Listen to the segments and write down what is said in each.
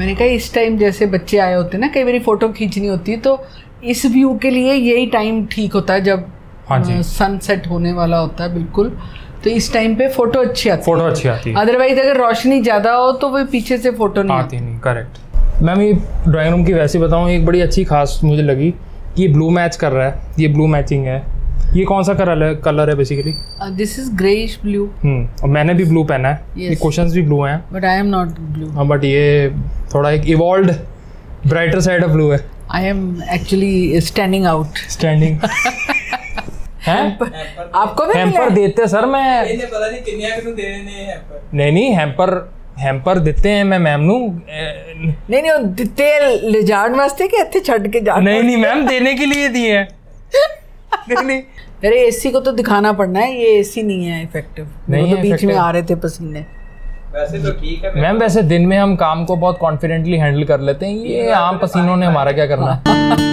मैंने कहा इस टाइम जैसे बच्चे आए होते हैं ना कई बार फ़ोटो खींचनी होती है तो इस व्यू के लिए यही टाइम ठीक होता है जब हाँ। सनसेट होने वाला होता है बिल्कुल। तो इस टाइम पे फ़ोटो अच्छी आती फ़ोटो अच्छी आती है। अदरवाइज़ अगर रोशनी ज़्यादा हो तो वो पीछे से फ़ोटो नहीं आती आती। नहीं करेक्ट मैम ये ड्राइंग रूम की वैसे बताऊँ एक बड़ी अच्छी खास मुझे लगी कि ये ब्लू मैच कर रहा है ये ब्लू मैचिंग है। ये कौन सा कलर है कलर है basically this is greyish blue hmm और मैंने भी ब्लू पहना है ये Yes. क्वेश्चंस भी ब्लू हैं but I am not blue हाँ बट ये थोड़ा एक evolve brighter side of blue है I am actually standing out standing हैं आपको भी मिला हैम्पर है? देते सर मैं ਇਹਨੇ ਪਤਾ ਨਹੀਂ ਕਿੰਨੀਆਂ ਕਿਨੂੰ ਦੇਣੇ ਨੇ ਹੈ ਪਰ नहीं नहीं हैम्पर हैम्पर देते हैं मैं मैम नू ए, नहीं नहीं वो तेल ले जान वास्ते कि ਇੱਥੇ ਛੱਡ ਕੇ ਜਾਣ नहीं नहीं मैम देने के लिए दिए हैं मेरे अरे एसी को तो दिखाना पड़ना है ये एसी नहीं है इफ़ेक्टिव नहीं तो बीच में आ रहे थे पसीने। वैसे तो ठीक है मैम वैसे दिन में हम काम को बहुत कॉन्फिडेंटली हैंडल कर लेते हैं। ये आम पसीनों ने हमारा क्या करना? है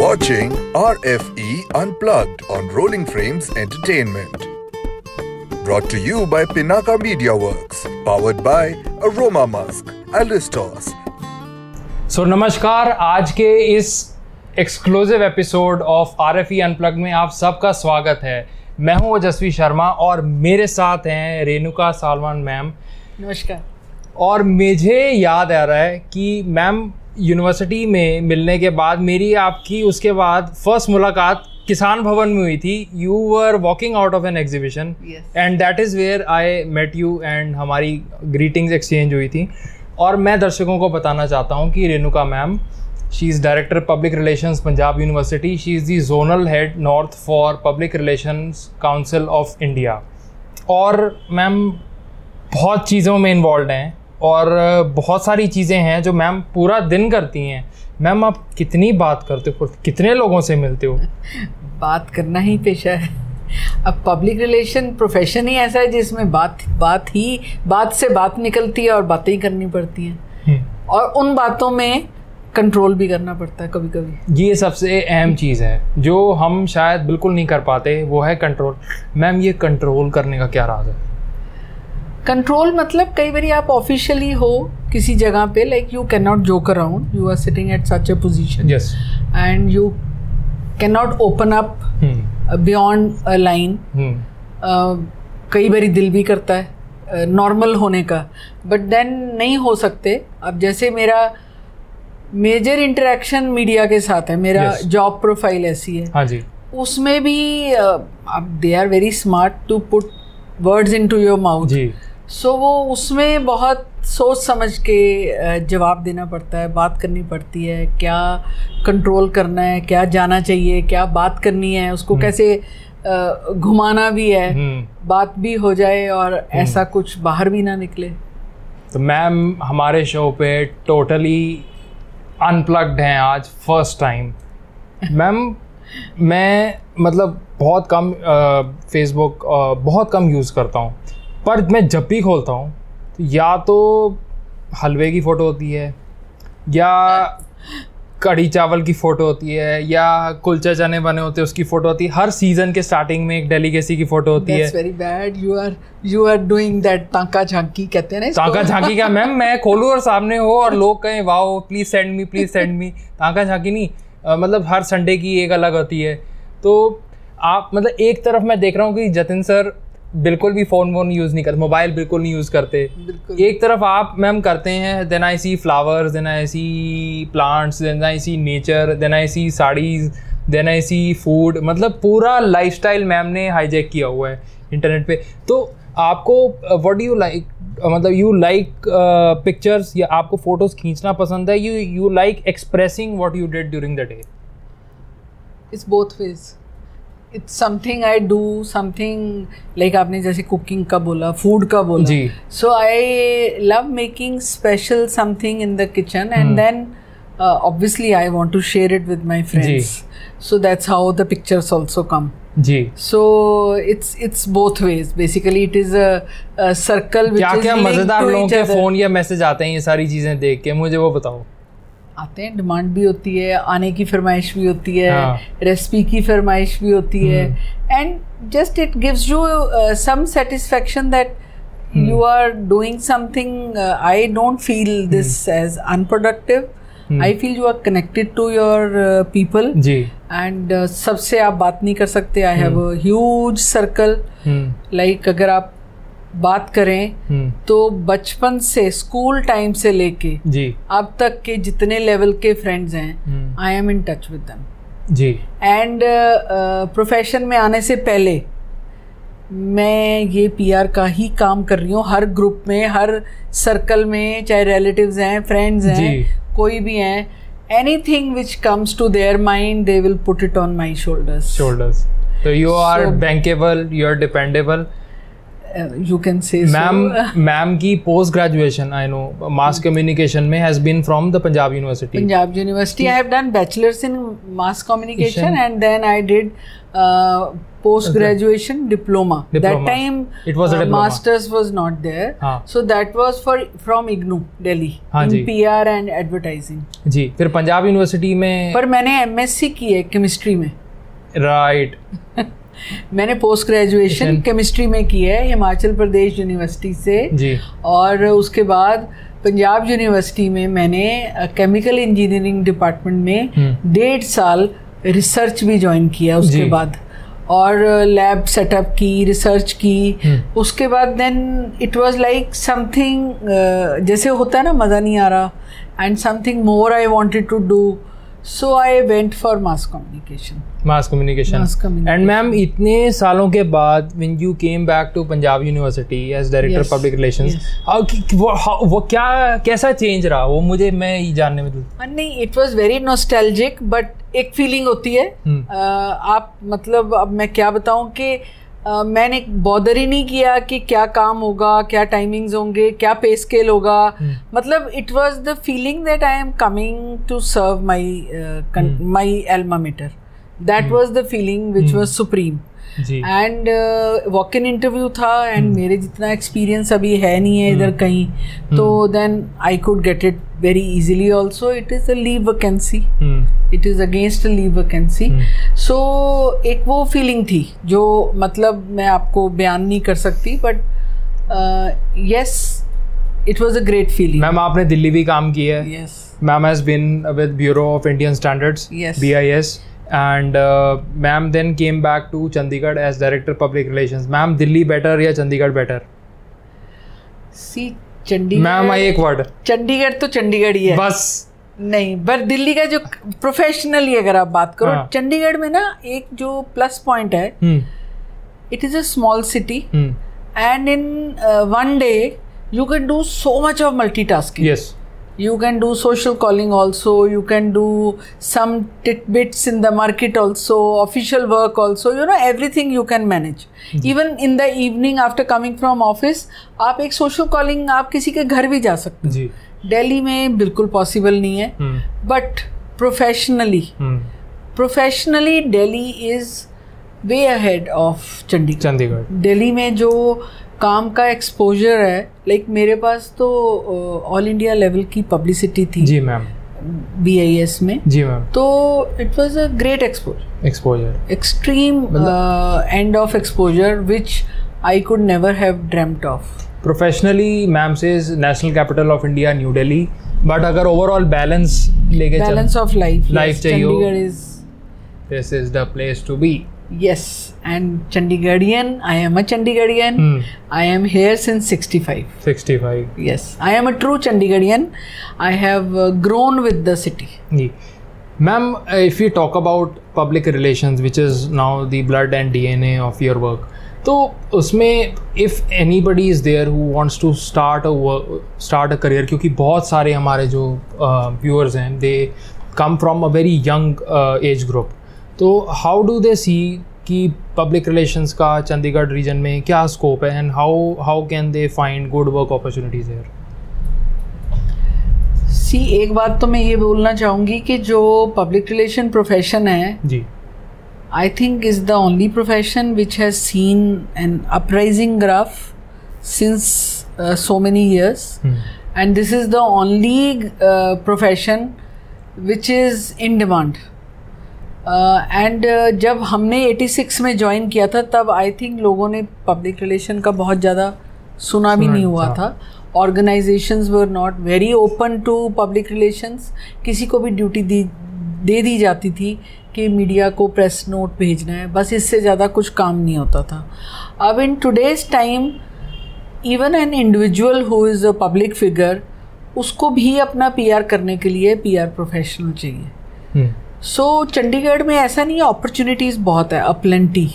watching RFE Unplugged on Rolling Frames Entertainment. Brought to you by Pinaka Media Works, powered by Aroma Musk, Alistos, सो नमस्कार आज के इस exclusive episode of R F E unplug में आप सबका स्वागत है। मैं हूँ ओजस्वी शर्मा और मेरे साथ हैं रेणुका सालमान मैम। नमस्कार। और मुझे याद आ रहा है कि मैम यूनिवर्सिटी में मिलने के बाद मेरी आपकी उसके बाद फ़र्स्ट मुलाकात किसान भवन में हुई थी। You were walking out of an exhibition and that is where I met you and हमारी ग्रीटिंग्स एक्सचेंज हुई थी। और मैं दर्शकों को बताना चाहता हूँ कि Renuka ma'am she is director public relations Punjab university she is the zonal head north for public relations council of India और मैम बहुत चीज़ों में इन्वॉल्व हैं और बहुत सारी चीज़ें हैं जो मैम पूरा दिन करती हैं। मैम आप कितनी बात करते हो? कितने लोगों से मिलते हो? बात करना ही पेशा है। अब पब्लिक रिलेशन प्रोफेशन ही ऐसा है जिसमें बात बात ही बात से बात निकलती है और बातें ही करनी पड़ती हैं। हम्म, और उन बातों में कंट्रोल भी करना पड़ता है कभी कभी ये सबसे अहम चीज़ है जो हम शायद बिल्कुल नहीं कर पाते वो है कंट्रोल मैम ये कंट्रोल करने का क्या राज है? कंट्रोल मतलब कई बार आप ऑफिशियली हो किसी जगह पे like you can not joke around you are sitting at such a position yes and you can not open up beyond a line कई बार दिल भी करता है नॉर्मल uh, होने का. बट देन नहीं हो सकते. अब जैसे मेरा मेजर इंटरेक्शन मीडिया के साथ है मेरा जॉब Yes. प्रोफ़ाइल ऐसी है हाँ जी. उसमें भी they are very smart to put words in to your mouth so वो उसमें बहुत सोच समझ के जवाब देना पड़ता है बात करनी पड़ती है क्या कंट्रोल करना है क्या जाना चाहिए क्या बात करनी है उसको कैसे घुमाना भी है हम्म। बात भी हो जाए और ऐसा कुछ बाहर भी ना निकले। तो मैम हमारे शो पे टोटली अनप्लग्ड हैं आज फ़र्स्ट टाइम मैम मैं मतलब बहुत कम फेसबुक बहुत कम यूज़ करता हूँ। पर मैं जब भी खोलता हूँ तो या तो हलवे की फ़ोटो होती है या कढ़ी चावल की फ़ोटो होती है या कुलचे चने बने होते हैं उसकी फ़ोटो होती है। हर सीज़न के स्टार्टिंग में एक डेलीगेसी की फ़ोटो होती That's है very bad you are you are doing that तांका झांकी कहते हैं ना इसको? झांकी क्या? मैम मैं खोलूँ और सामने हो और लोग कहें wow please send me please send me ताका झांकी नहीं अ, मतलब हर संडे की एक अलग होती है। तो आप मतलब एक तरफ़ मैं देख रहा हूँ कि जतिन सर बिल्कुल भी फ़ोन वोन यूज़ नहीं करते मोबाइल बिल्कुल नहीं यूज़ करते। एक तरफ़ आप मैम करते हैं then I see flowers then I see plants then I see nature then I see saris then I see food मतलब पूरा लाइफस्टाइल मैम ने हाईजैक किया हुआ है इंटरनेट पे। तो आपको व्हाट डू यू लाइक मतलब यू लाइक पिक्चर्स या आपको फ़ोटोज़ खींचना पसंद है? You you like expressing what you did during the day it's both ways it's something I do something like आपने जैसे कुकिंग का बोला फ़ूड का बोला. So I love making special something in the kitchen and then obviously I want to share it with my friends so that's how the pictures also come ji. So it's it's both ways basically it is a क्या क्या मज़ेदार लोगों के phone या message आते हैं ये सारी चीज़ें देख के? मुझे वो बताओ। आते हैं डिमांड भी होती है आने की फरमाइश भी होती है हाँ। रेसिपी की फरमाइश भी होती है। And just it gives you some satisfaction that you are doing doing something uh, i don't feel this as unproductive. Hmm. i feel you are connected to your uh, people. जी। And uh, सबसे आप बात नहीं कर सकते I have huge circle like अगर आप बात करें हम्म। तो बचपन से स्कूल टाइम से लेके जी। अब तक के जितने लेवल के फ्रेंड्स हैं I am in touch with them ji. And profession uh, में आने से पहले मैं ये पीआर का ही काम कर रही हूँ। हर ग्रुप में हर सर्कल में चाहे रिलेटिव्स हैं फ्रेंड्स हैं कोई भी हैं anything which comes to their mind they will put it on my shoulders shoulders. So you are So- bankable you are dependable. You can say ma'am ma'am की post graduation I know mass communication में has been from the Punjab university Punjab University. I have done bachelor's in mass communication Communication. and then I did uh, post graduation okay. diploma. diploma That time It was uh, masters was not there. हाँ. So that was for from IGNU Delhi हाँ in जी. PR and advertising. जी फिर Punjab university में पर मैंने MSc की है केमिस्ट्री में राइट मैंने पोस्ट ग्रेजुएशन केमिस्ट्री में की है हिमाचल प्रदेश यूनिवर्सिटी से। जी। और उसके बाद पंजाब यूनिवर्सिटी में मैंने केमिकल इंजीनियरिंग डिपार्टमेंट में हम्म। डेढ़ साल रिसर्च भी ज्वाइन किया उसके बाद। और लैब सेटअप की रिसर्च की। हम्म। उसके बाद then it was like something जैसे होता है ना मज़ा नहीं आ रहा। And something more I wanted to do so I went for mass communication mass communication and ma'am इतने सालों के बाद when you came back to Punjab university as director public relations yes. वो क्या कैसा चेंज रहा वो मुझे मैं ये जानने में नहीं it was very nostalgic but एक फीलिंग होती है हम्म। अ, आप मतलब अब मैं क्या बताऊँ कि अ, मैंने बॉदर ही नहीं किया कि क्या काम होगा क्या टाइमिंग्स होंगे क्या पे स्केल होगा हम्म। मतलब it was the feeling that I am coming to serve hmm. My alma mater that was the feeling which was supreme ji. And walk in interview था एंड मेरे जितना एक्सपीरियंस अभी है नहीं है इधर कहीं तो then I could get it very easily also it is a leave vacancy it is against a leave vacancy so एक वो फीलिंग थी जो मतलब मैं आपको बयान नहीं कर सकती but yes it was a great feeling ma'am आपने दिल्ली भी काम किया है। Yes Ma'am has been with Bureau of Indian Standards, Yes. BIS, and uh, ma'am then came back to Chandigarh as Director Public Relations. Ma'am, Delhi better या Chandigarh better? See Chandigarh ma'am I एक word Chandigarh तो चंडीगढ़ ही है। बस। नहीं पर दिल्ली का जो professionally अगर आप बात करो हाँ। चंडीगढ़ में ना एक जो प्लस पॉइंट है it is a small city and in one day you can do so much of multitasking yes you can do social calling also you can do some tidbits in the market also official work also you know everything you can manage mm-hmm. even in the evening after coming from office आप एक social calling आप किसी के घर भी जा सकते जी हो दिल्ली में बिल्कुल पॉसिबल नहीं है हम्म but professionally hmm professionally Delhi is way ahead of Chandigarh Chandigarh Delhi में जो काम का एक्सपोजर है लाइक like मेरे पास तो ऑल इंडिया लेवल की पब्लिसिटी थी। जी मैम बी में। जी मैम तो it was a great exposure exposure extreme end of exposure which I could never have dreamt of professionally ma'am से national capital of India new Delhi but अगर overall balance लेके balance of life Life चाहिए this is the place to be yes and chandigarhian i am a chandigarhian. Hmm. i am here since 65 65 yes i am a true chandigarhian. I have uh, grown with the city. जी ma'am if you talk about public relations which is now the blood and DNA of your work तो उसमें if anybody is there who wants to start a start a career क्योंकि बहुत सारे हमारे जो viewers हैं they come from a very young age group तो how do they see कि पब्लिक रिलेशंस का चंडीगढ़ रीजन में क्या स्कोप है and how how can they find good work opportunities here see एक बात तो मैं ये बोलना चाहूँगी कि जो पब्लिक रिलेशन प्रोफेशन है जी। I think is the only profession which has seen an upraising graph since so many years. Hmm. and this is the only uh, which is in demand and uh, uh, जब हमने 86 में join किया था तब आई think लोगों ने public relation का बहुत ज़्यादा सुना भी सुना नहीं नहीं हुआ था। था। Organisations were not very open to public relations किसी को भी ड्यूटी दी दे दी जाती थी कि मीडिया को प्रेस नोट भेजना है। बस इससे ज़्यादा कुछ काम नहीं होता था। अब in today's time even an individual who is a public figure उसको भी अपना पीआर करने के लिए पीआर प्रोफेशनल चाहिए। सो चंडीगढ़ में ऐसा नहीं है अपॉर्चुनिटीज़ बहुत है aplenty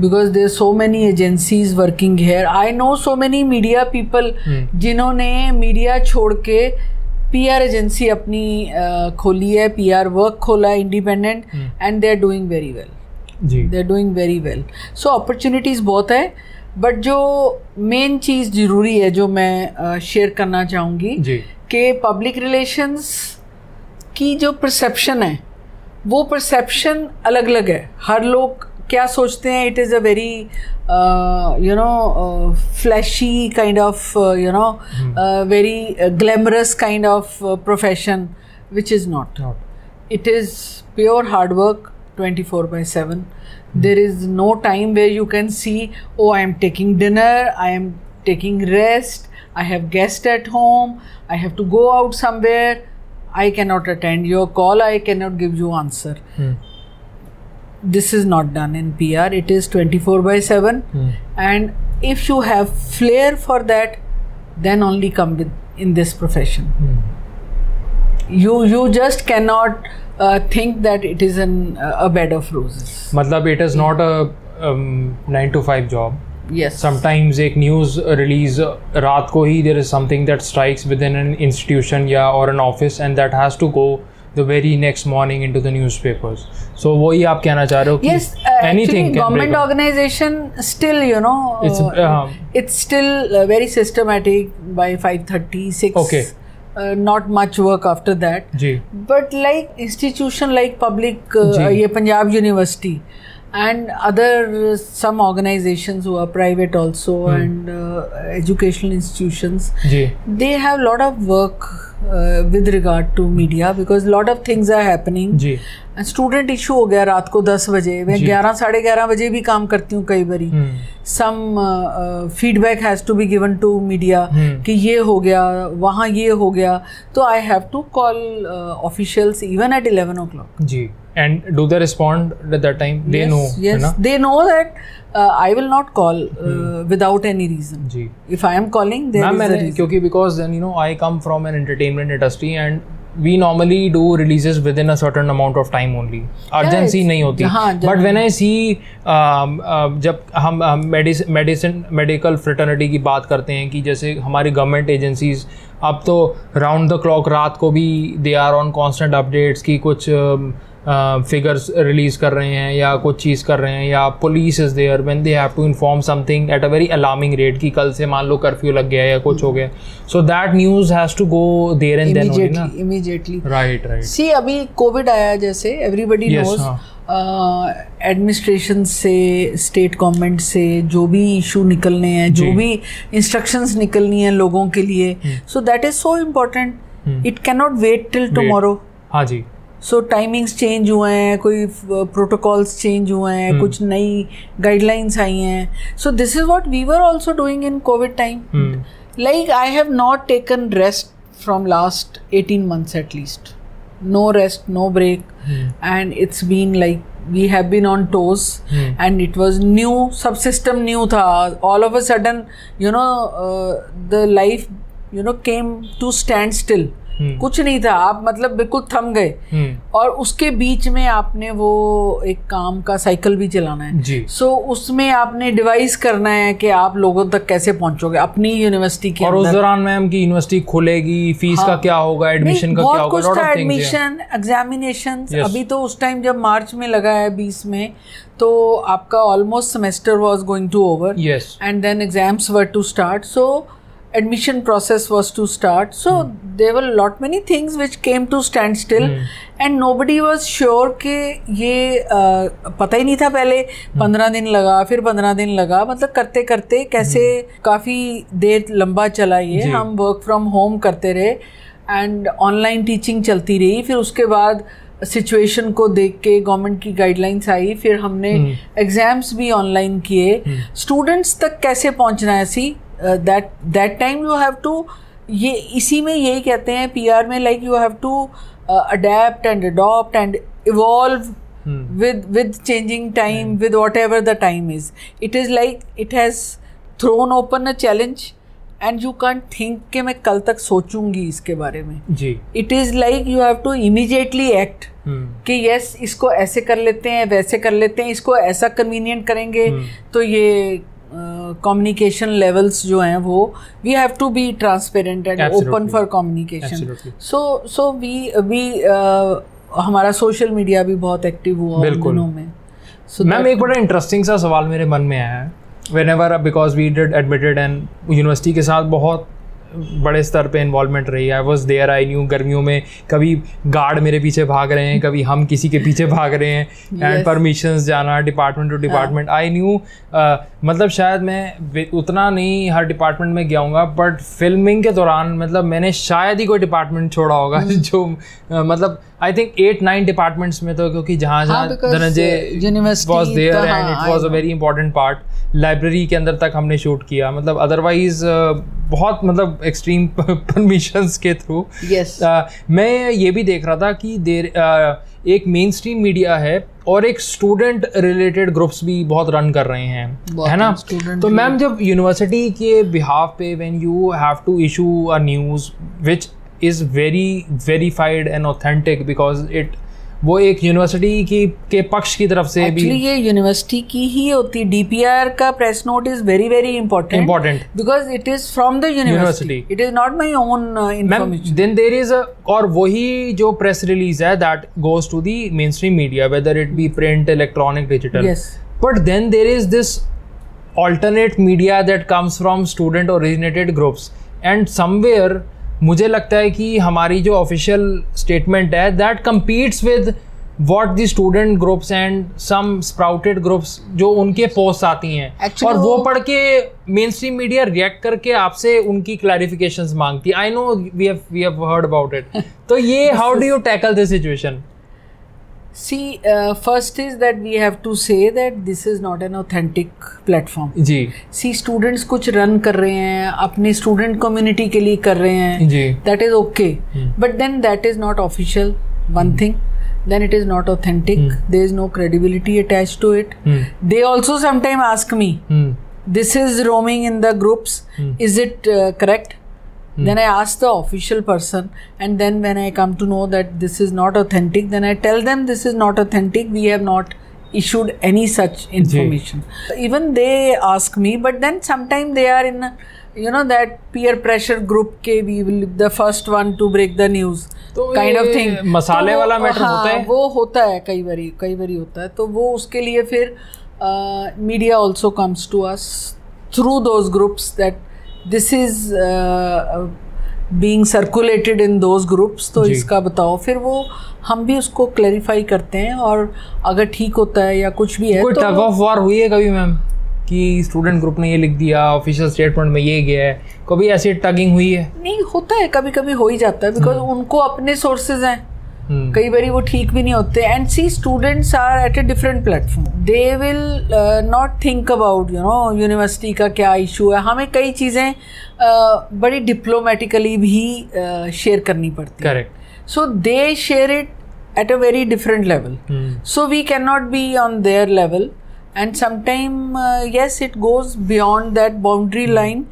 because there so many agencies working here I know so many media people. जिन्होंने मीडिया छोड़ के पीआर एजेंसी अपनी अ, खोली है पीआर वर्क खोला है independent and they are doing very well they are doing very well so opportunities बहुत है बट जो मेन चीज़ ज़रूरी है जो मैं शेयर करना चाहूँगी कि पब्लिक रिलेशंस की जो परसेप्शन है वो परसेप्शन अलग अलग है। हर लोग क्या सोचते हैं it is a very you know flashy kind of you know very glamorous kind of profession which is not it is pure hard work twenty four by seven there is no time where you can see oh I am taking dinner I am taking rest I have guest at home I have to go out somewhere I cannot attend, your call, I cannot give you answer. Hmm. This is not done in PR, it is 24 by 7. Hmm. And if you have flair for that, then only come with, in this profession. Hmm. You, you just cannot uh, think that it is an, uh, a bed of roses. Matlab, it is not a um, 9 to 5 job. Yes एक news release रात को ही there is something that strikes within an institution या और an office and that has to go the very next morning into the newspapers so वही आप कहना चाह रहे हो yes uh, anything can government organization still you know It's, uh, uh, it's still uh, very systematic by 5:30 6 Okay. uh, not much work after that जी but like institution like public uh, ये Punjab university and other some organizations who are private also Hmm. and uh, educational institutions जी they have lot of work uh, with regard to media because lot of things are happening जी student issue हो गया रात को दस बजे मैं। ग्यारह साढ़े ग्यारह बजे भी काम करती हूँ कई बारी हम्म, some feedback has to be given to media hmm. कि ये हो गया वहाँ ये हो गया तो I have to call officials even at eleven o'clock ji and do they respond at that time they know है yes. ना? They know that uh, I will not call uh, without any reason. जी. If I am calling there ma'am is a reason. क्योंकि because then you know I come from an entertainment industry and we normally do releases within a certain amount of time urgency नहीं होती. But जब- आई see जब हम medicine medical fraternity की बात करते हैं कि जैसे हमारी गवर्नमेंट एजेंसीज अब तो राउंड द क्लॉक रात को भी they are on constant updates की कुछ फिगर्स रिलीज़ कर रहे हैं या कुछ चीज़ कर रहे हैं या police is there when they have to inform something at a very alarming rate कि कल से मान लो कर्फ्यू लग गया या कुछ हो गया। So that news has to go there and then immediately right right see अभी कोविड आया जैसे एवरीबडी नोज़। एडमिनिस्ट्रेशन से स्टेट गवर्नमेंट से जो भी इशू निकलने हैं जो भी इंस्ट्रक्शंस निकलनी है लोगों के लिए so that is so important it cannot wait till tomorrow हाँ जी। सो टाइमिंग्स चेंज हुए हैं कोई प्रोटोकॉल्स चेंज हुए हैं hmm. कुछ नई गाइडलाइंस आई हैं। So this is what we were also doing in covid time like I have not taken rest from last eighteen months at least no rest no break and it's been like we have been on toes and it was new सब system new था all of a sudden you know the life you know came to stand still कुछ नहीं था। आप मतलब बिल्कुल थम गए। हम्म, और उसके बीच में आपने वो एक काम का साइकिल भी चलाना है। जी। सो उसमें आपने डिवाइस करना है कि आप लोगों तक कैसे पहुंचोगे अपनी यूनिवर्सिटी के और उस दौरान मैम की यूनिवर्सिटी खुलेगी फ़ीस हाँ, का। क्या होगा एडमिशन का क्या होगा कुछ था yeah. एडमिशन एग्जामिनेशन अभी तो उस टाइम जब मार्च में लगा है बीस में तो आपका almost semester was going to over and then exams were to start so admission process was to start. So mm. there were lot many things which came to stand still. Mm. and nobody was sure कि ये uh, पता ही नहीं था पहले। पंद्रह दिन लगा फिर पंद्रह दिन लगा। मतलब करते करते कैसे काफ़ी देर लंबा चला ये। हम वर्क फ्रॉम होम करते रहे। एंड ऑनलाइन टीचिंग चलती रही। फिर उसके बाद सिचुएशन को देख के गवर्नमेंट की गाइडलाइंस आई। फिर हमने एग्ज़ाम्स भी ऑनलाइन किए। स्टूडेंट्स तक कैसे पहुँचना है see that that time you have to ये इसी में यही कहते हैं पीआर में like you have to adapt and adopt and evolve with with changing time with whatever the time is. It is like it has thrown open a challenge and you can't think कि मैं कल तक सोचूँगी इसके बारे में। जी। It is like you have to immediately act कि yes इसको ऐसे कर लेते हैं वैसे कर लेते हैं इसको ऐसा कन्वीनियंट करेंगे तो ये कम्युनिकेशन लेवल्स जो हैं वो we have to be transparent and open for communication so so we we हमारा सोशल मीडिया भी बहुत एक्टिव हुआ बिल्कुल। में। मैम एक बड़ा इंटरेस्टिंग सा सवाल मेरे मन में आया है। Whenever because we did admitted and university के साथ बहुत बड़े स्तर पे इन्वॉल्वमेंट रही। है I was there I knew गर्मियों में कभी गार्ड मेरे पीछे भाग रहे हैं कभी हम किसी के पीछे भाग रहे हैं। एंड परमिशन जाना department to department I knew मतलब शायद मैं उतना नहीं हर डिपार्टमेंट में गया हूँ बट फिल्मिंग के दौरान मतलब मैंने शायद ही कोई डिपार्टमेंट छोड़ा होगा hmm. जो uh, मतलब I think at nine departments में तो क्योंकि जहाँ हाँ, जहाँ Dhananjay was there and it was a very important part library के अंदर तक हमने शूट किया। मतलब अदरवाइज़ uh, बहुत मतलब एक्सट्रीम परमिशंस के थ्रू yes. uh, मैं ये भी देख रहा था कि देर uh, एक मेन स्ट्रीम मीडिया है और एक स्टूडेंट रिलेटेड ग्रुप्स भी बहुत रन कर रहे हैं है ना? तो मैम जब यूनिवर्सिटी के बिहाफ पे when you have to issue a news which is very verified and authentic because it वो एक यूनिवर्सिटी की के पक्ष की तरफ़ से भी ये यूनिवर्सिटी की ही होती डीपीआर का press note is very very important important because it is from the university it is not my own then there is और वही जो प्रेस रिलीज़ है that goes to the mainstream media whether it be print electronic digital but then there is this alternate media that comes from student originated groups. And somewhere मुझे लगता है कि हमारी जो ऑफिशियल स्टेटमेंट है that competes with what the student groups and some sprouted groups जो उनके post आती हैं। Actually, और वो पढ़ के मेन स्ट्रीम मीडिया रिएक्ट करके आपसे उनकी क्लैरिफिकेशन मांगती है। I know we have we have heard about it तो ये how do you tackle this situation See, uh, first is that we have to say that this is not an authentic platform. जी See, students कुछ run कर रहे हैं अपने student community के लिए कर रहे हैं जी that is okay hmm. but then that is not official one hmm. thing then it is not authentic hmm. there is no credibility attached to it hmm. they also sometimes ask me hmm. this is roaming in the groups Hmm. is it uh, correct then i ask the official person and then when i come to know that this is not authentic then i tell them this is not authentic we have not issued any such information even they ask me but then sometimes they are in a, you know that peer pressure group ke we will be the first one to break the news तो kind of thing मसाले वाला matter हाँ, होता है वो होता है कई बारी कई बारी होता है तो वो उसके लिए फिर media also comes to us through those groups that this is being circulated in those groups तो इसका बताओ। फिर वो हम भी उसको क्लैरिफाई करते हैं और अगर ठीक होता है या कुछ भी है कोई टग ऑफ़ वार हुई है कभी मैम कि स्टूडेंट ग्रुप ने ये लिख दिया ऑफिशियल स्टेटमेंट में ये गया है। कभी ऐसी टगिंग हुई है? नहीं होता है कभी कभी हो ही जाता है बिकॉज़ उनको अपने सोर्सेज हैं। हम्म, Hmm. कई बार वो ठीक भी नहीं होते। And see students are at a different platform they will not think about you know university का क्या इशू है। हमें कई चीज़ें uh, बड़ी डिप्लोमेटिकली भी शेयर uh, करनी पड़ती correct so they share it at a very different level so we can not be on their level and sometime yes it goes beyond that boundary line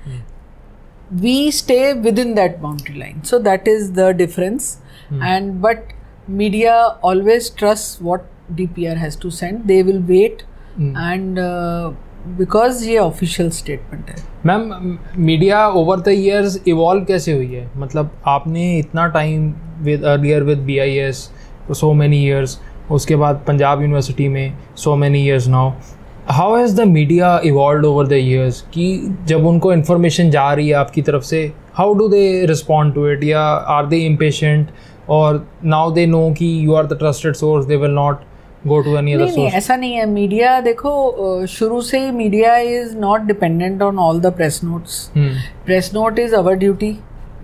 we stay within that boundary line so that is the difference and but media always trusts what dpr has to send. They will wait and uh, because ये official statement है ma'am media over the years evolve कैसे हुई है मतलब आपने इतना time with earlier with B I S so many years उसके बाद पंजाब यूनिवर्सिटी में so many years now how has the media evolve over the years कि जब उनको इन्फॉर्मेशन जा रही है आपकी तरफ़ से how do they respond to it या आर दे इम्पेशेंट और नाउ दे नो कि you are the trusted source they will not go to any other source ऐसा नहीं है। मीडिया देखो शुरू से ही media is not dependent on all the press notes press note is our duty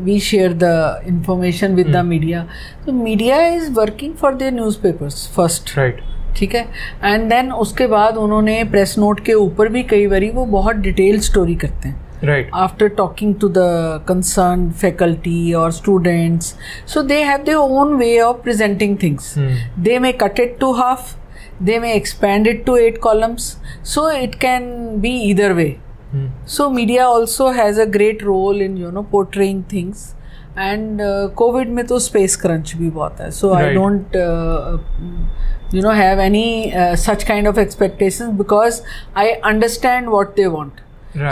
we share the information with the media. So media is working for their newspapers first. Right ठीक है? And then उसके बाद उन्होंने press note के ऊपर भी कई बारी वो बहुत डिटेल स्टोरी करते हैं। Right after talking to the concerned faculty or students so they have their own way of presenting things they may cut it to half they may expand it to eight columns so it can be either way so media also has a great role in you know portraying things and uh, covid में तो space crunch भी बहुत है so i Right. don't uh, you know have any uh, such kind of expectations because i understand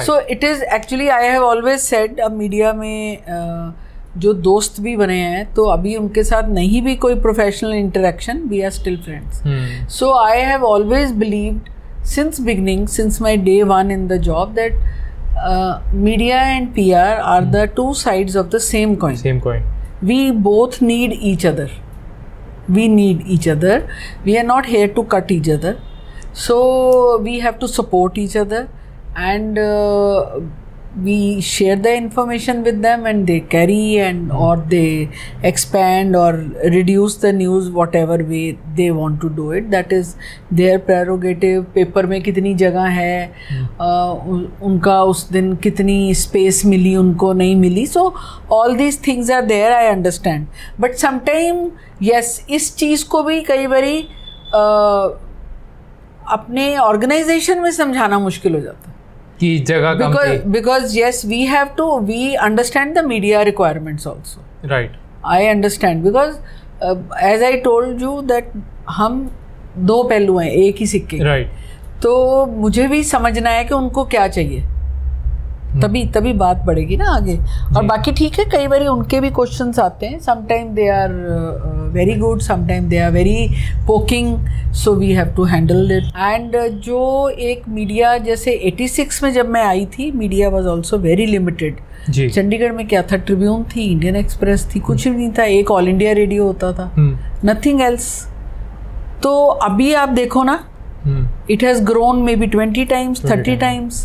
So it is actually I have always said अब media में जो दोस्त भी बने हैं तो अभी उनके साथ नहीं भी कोई professional interaction we are still friends. So I have always believed since beginning since my day one in the job that media and P R are the two sides of the same coin same coin we both need each other. We need each other. We are not here to cut each other. So we have to support each other. And uh, we share the information with them and they carry and or they expand or reduce the news whatever way they want to do it that is their prerogative paper में कितनी जगह है uh, उन- उनका उस दिन कितनी space मिली उनको नहीं मिली so all these things are there I understand but sometime yes इस चीज़ को भी कई बारी uh, अपने ऑर्गेनाइजेशन में समझाना मुश्किल हो जाता है कि जगह कम थी। Because yes we have to we understand the media requirements also right I understand because as I told you that हम दो पहलू हैं एक ही सिक्के। Right right. तो मुझे भी समझना है कि उनको क्या चाहिए। तभी तभी बात बढ़ेगी ना आगे। और बाकी ठीक है कई बार उनके भी क्वेश्चन आते हैं। Sometime they are very good sometime they are very poking so we have to handle it and जो एक मीडिया जैसे 86 में जब मैं आई थी media was also very limited Chandigarh में क्या था? ट्रिब्यून थी इंडियन एक्सप्रेस थी कुछ भी नहीं था एक ऑल इंडिया रेडियो होता था। हम्म। नथिंग एल्स तो अभी आप देखो ना hmm. it has grown maybe 20 times 30 times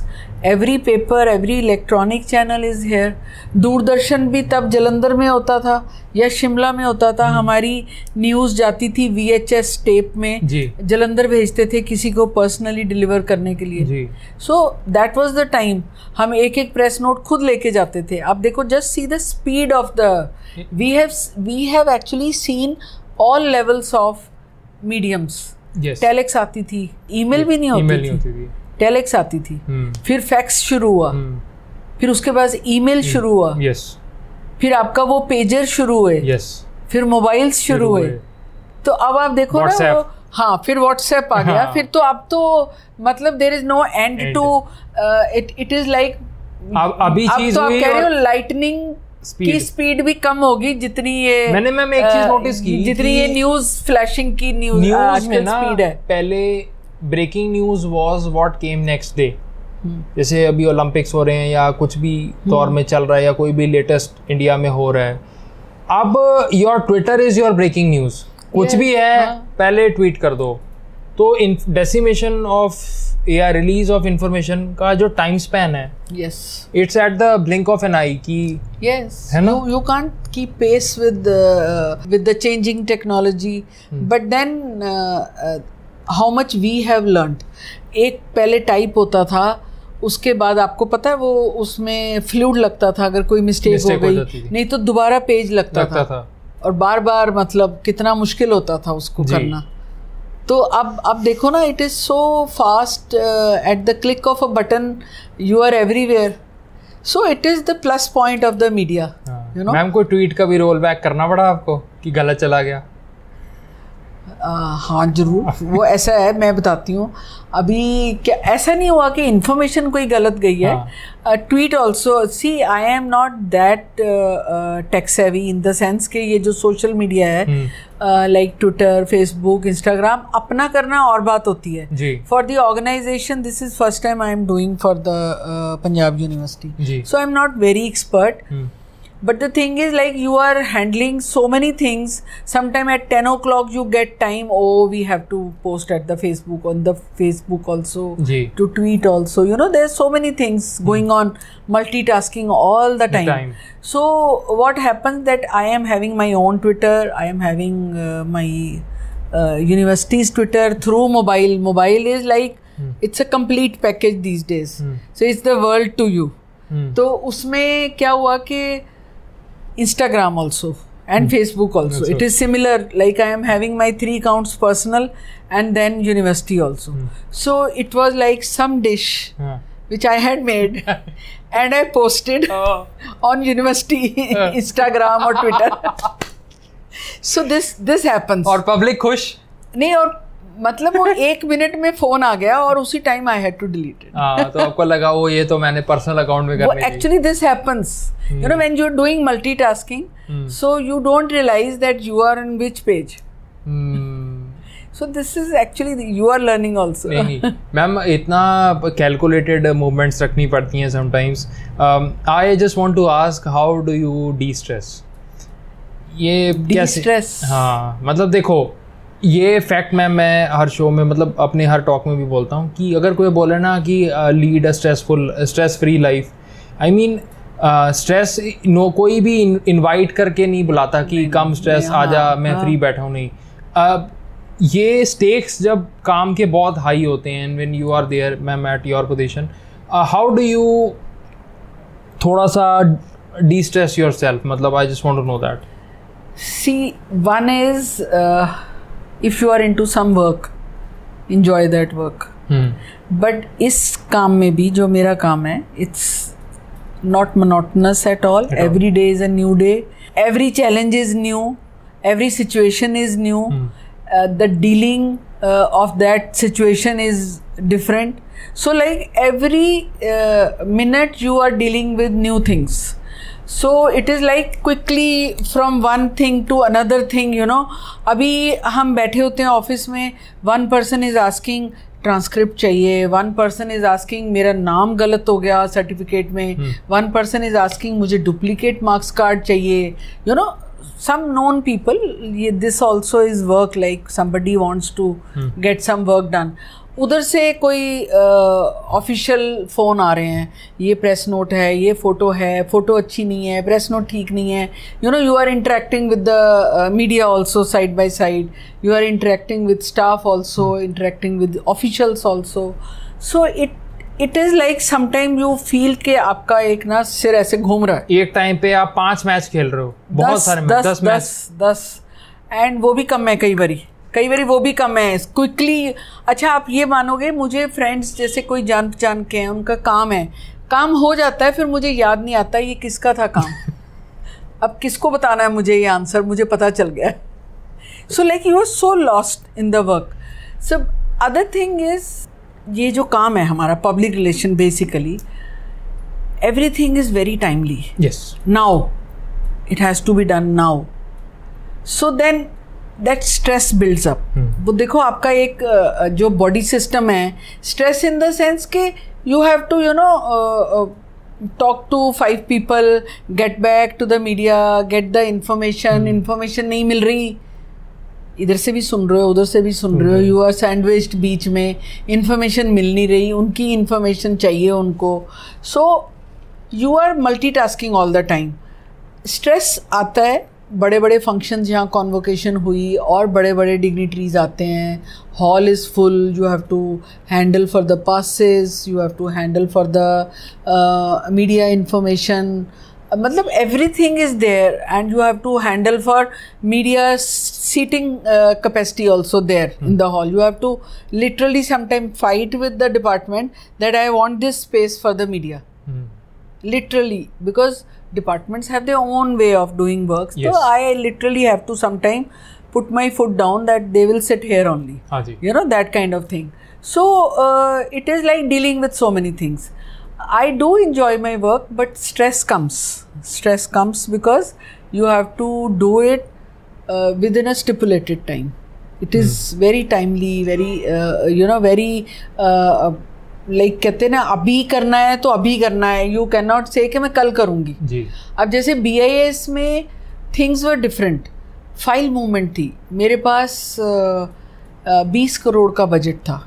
every paper every electronic channel is here Doordarshan भी तब जलंधर में होता था या शिमला में होता था। हमारी न्यूज़ जाती थी वी एच एस टेप में। जलंधर भेजते थे किसी को पर्सनली डिलीवर करने के लिए। So that was the time हम एक एक प्रेस नोट खुद लेके जाते थे। आप देखो just see the speed of the we have we have actually seen all levels of mediums telex आती थी ईमेल भी नहीं होती थी। टेलेक्स आती थी। हम्म। फिर फैक्स शुरू हुआ। हम्म। फिर उसके बाद ईमेल शुरू हुआ। यस फिर आपका वो पेजर शुरू हुए। यस फिर मोबाइल्स शुरू हुए। तो अब आप देखो ना वो हाँ फिर व्हाट्सएप आ गया। हाँ. फिर तो अब तो मतलब there is no end. To it it is like अभी चीज़ तो आप कह रहे हो लाइटनिंग Speed. की स्पीड भी कम होगी जितनी ये मैंने मैम एक चीज़ नोटिस की जितनी ये न्यूज़ फ्लैशिंग की न्यूज़ न्यूज़ में ना स्पीड है। पहले breaking news was what came next day. जैसे अभी ओलंपिक्स हो रहे हैं या कुछ भी दौर में चल रहा है या कोई भी लेटेस्ट इंडिया में हो रहा है। अब your Twitter is your breaking news कुछ भी है हाँ। पहले ट्वीट कर दो। तो डेसिमेशन ऑफ़ या रिलीज़ ऑफ़ इंफॉर्मेशन का जो टाइम स्पैन है yes it's at the blink of an eye की yes. है ना? you, you can't keep pace with the with the changing technology. But much we have how much we have learned. एक पहले type होता था उसके बाद आपको पता है वो उसमें फ्लूड लगता था अगर कोई मिस्टेक हो गई नहीं तो दोबारा पेज लगता, लगता था, था। और बार बार मतलब कितना मुश्किल होता था उसको करना। तो अब अब देखो ना it is so fast at the click of a button you are everywhere so it is the plus point of the media you know ma'am कोई ट्वीट का भी रोल बैक करना पड़ा आपको कि गलत चला गया? हाँ ज़रूर। वो ऐसा है मैं बताती हूँ। अभी क्या ऐसा नहीं हुआ कि इन्फॉर्मेशन कोई गलत गई है। Tweet also see I am not that tech heavy in the sense कि ये जो सोशल मीडिया। है लाइक ट्विटर फेसबुक इंस्टाग्राम अपना करना और बात होती है। For for the organization this is first time i am doing for the uh, punjab university ji. So i'm not very expert hmm, but the thing is like you are handling so many things sometime at 10 o'clock you get time oh we have to post at the facebook on the facebook also ji to tweet also you know there's so many things going on multitasking all the time. time. so what happens that i am having my own twitter i am having uh, my uh, university's twitter through mobile mobile is like it's a complete package these days so it's the world to you हम्म, तो उसमें क्या हुआ कि Instagram also and Facebook also That's it is similar like I am having my three accounts personal and then university also so it was like some dish हाँ. which I had made and I posted on university Instagram or Twitter. so this this happens. और public खुश नहीं और मतलब वो एक minute में phone आ गया और उसी time I had to delete it तो आपको लगा वो ये तो मैंने पर्सनल अकाउंट में वो करने actually this happens you know when you are doing multitasking so you don't realise that you are in which page so this is actually you are learning also नहीं मैम इतना calculated movements रखनी पड़ती हैं sometimes I just want to ask how do you destress ये कैसे De-stress? हाँ मतलब देखो ये फैक्ट मैम मैं हर शो में मतलब अपने हर टॉक में भी बोलता हूँ कि अगर कोई बोले ना कि lead a stressful stress free life I mean stress no कोई भी इनवाइट करके नहीं बुलाता कि कम स्ट्रेस आ जा हाँ, मैं हाँ। फ्री बैठा हूँ नहीं। अब ये स्टेक्स जब काम के बहुत हाई होते हैं when you are there ma'am at your position how do you थोड़ा सा डी स्ट्रेस योर सेल्फ मतलब I just want to know that see one is if you are into some work enjoy that work but इस काम में भी जो मेरा काम है it's not monotonous at all every day is a new day every challenge is new every situation is new the dealing of that situation is different so like every minute you are dealing with new things so it is like quickly from one thing to another thing you know अभी हम बैठे होते हैं office में one person is asking transcript चाहिए one person is asking मेरा नाम गलत हो गया सर्टिफिकेट में वन पर्सन इज़ आस्किंग मुझे डुप्लीकेट मार्क्स कार्ड चाहिए you know some known people ये this also is work like somebody wants to get some work done उधर से कोई ऑफिशियल फ़ोन आ रहे हैं। ये प्रेस नोट है ये फ़ोटो है फ़ोटो अच्छी नहीं है प्रेस नोट ठीक नहीं है। You know you are interacting with the media also side by side you are interacting with staff also interacting with officials also so it it is like sometime you feel के आपका एक ना सिर ऐसे घूम रहा है। एक टाइम पे आप पाँच मैच खेल रहे हो। बहुत दस सारे मैच दस दस मैच दस दस। एंड वो भी कम है कई बारी। कई बार वो भी कम है। क्विकली अच्छा आप ये मानोगे मुझे फ्रेंड्स जैसे कोई जान पहचान के हैं उनका काम है। काम हो जाता है फिर मुझे याद नहीं आता ये किसका था काम। अब किसको बताना है मुझे ये आंसर मुझे पता चल गया। So like you are so lost in the work so other thing is ये जो काम है हमारा public relation basically every thing is very timely yes it has to be done done so so then stress stress up वो देखो आपका एक जो बॉडी सिस्टम है स्ट्रेस इन द सेंस के you have to you know talk to five people get back to the media get the information information नहीं मिल रही। इधर से भी सुन रहे हो उधर से भी सुन रहे हो। यू आर सैंडविच्ड बीच में। इंफॉर्मेशन मिल नहीं रही उनकी इंफॉर्मेशन चाहिए उनको। So you are multitasking all the time stress आता है बड़े बड़े फ़ंक्शन यहाँ कॉन्वोकेशन हुई और बड़े बड़े डिग्निटरीज आते हैं। Hall is full you have to handle for the passes you have to handle for the media information मतलब every thing is there and you have to handle for media seating capacity also there in the hall you have to literally sometime fight with the department that I want this space for the media literally because departments have their own way of doing work. Yes. so i literally have to sometimes put my foot down that they will sit here only. हाँ जी you know that kind of thing. So uh, it is like dealing with so many things. I do enjoy my work but stress comes. Stress comes because you have to do it uh, within a stipulated time. It is very timely very uh, you know very uh, like कहते हैं ना अभी करना है तो अभी करना है। यू कैन नॉट से कि मैं कल करूँगी। जी। अब जैसे बी आई एस में things were different file movement थी। मेरे पास बीस करोड़ का बजट था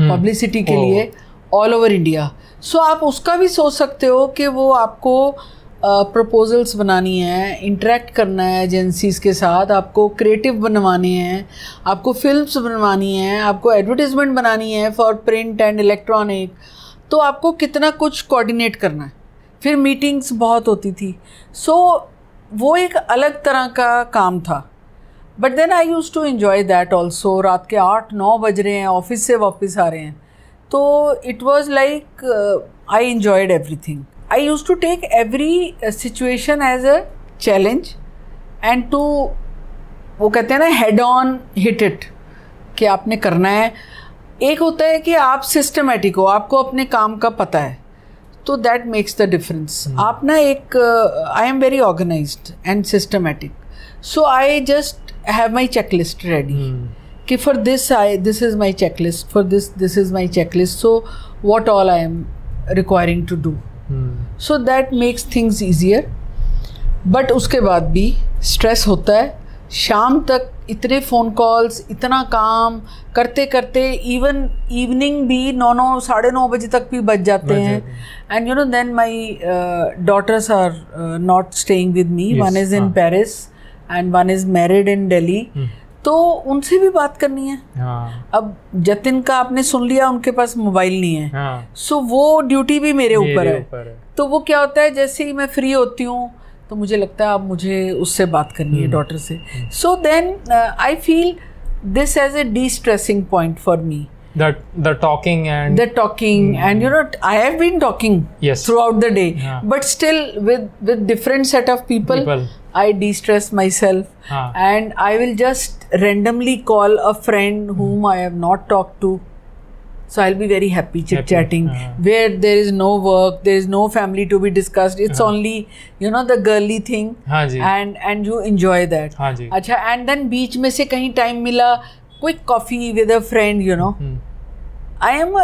पब्लिसिटी के ओह। लिए ऑल ओवर इंडिया सो आप उसका भी सोच सकते हो कि वो आपको प्रपोजल्स बनानी है इंटरेक्ट करना है एजेंसीज के साथ आपको क्रिएटिव बनवाने हैं आपको फिल्म्स बनवानी है आपको एडवर्टीजमेंट बनानी है फॉर प्रिंट एंड इलेक्ट्रॉनिक तो आपको कितना कुछ कोऑर्डिनेट करना है। फिर मीटिंग्स बहुत होती थी। सो so, वो एक अलग तरह का काम था। But then I used to enjoy that also रात के आठ नौ बज रहे हैं ऑफ़िस से वापस आ रहे हैं। तो it was like I enjoyed every thing I used to take every situation as a challenge and to वो कहते हैं ना हेड ऑन हिट इट कि आपने करना है। एक होता है कि आप सिस्टमेटिक हो आपको अपने काम का पता है तो दैट मेक्स द डिफरेंस आप ना एक I am very organise and systematic so I just have my checklist ready कि for this I this is my checklist for this this is my checklist so what all I am requiring to do. So that makes things easier but उसके बाद भी stress होता है। शाम तक इतने phone calls इतना काम करते करते इवन इवनिंग भी नौ नौ साढ़े नौ बजे तक भी बच जाते हैं। And you know then my daughters are not staying with me one is in. Paris and one is married in Delhi तो उनसे भी बात करनी है हाँ अब जतिन का आपने सुन लिया उनके पास मोबाइल नहीं है हाँ सो वो ड्यूटी भी मेरे ऊपर है है तो वो क्या होता है जैसे ही मैं फ्री होती हूँ तो मुझे लगता है अब मुझे उससे बात करनी है डॉटर से so then I feel this as a destressing point for me the the talking and the talking mm. and you know i have been talking Yes. throughout the day Yeah. but still with with different set of people, People. I de-stress myself हाँ. and i will just randomly call a friend mm. whom i have not talked to so i'll be very happy chit chatting हाँ. where there is no work there is no family to be discussed it's uh-huh. only you know the girly thing हाँ जी and and you enjoy that हाँ जी अच्छा and then बीच में से कहीं time मिला coffee with a friend you know hmm, I am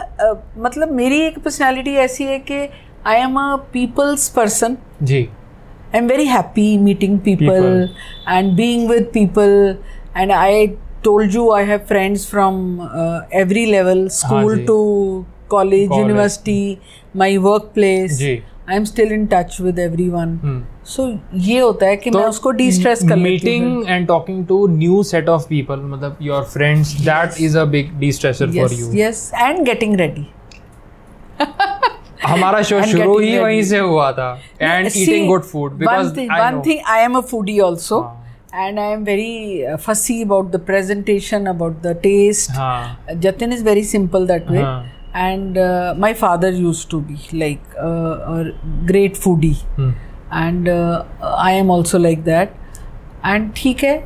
मतलब मेरी एक पर्सनैलिटी ऐसी है कि I am a people's person ji I am very happy meeting people People. And being with people and I told you I have friends from every level school ji. To college College. University my work place ji I am still in touch with every one hmm. सो ये होता है कि मैं उसको D stress कर लेती हूँ meeting and talking to new set of people मतलब your friends that is a big destresser for yes you yes and getting ready हमारा शो शुरू ही वहीं से हुआ था. And eating good food because one thing I am a foodie also and I am very fussy about the presentation about the taste Jatin is very simple that way and my father used to be like a great foodie and I am also like that and ठीक है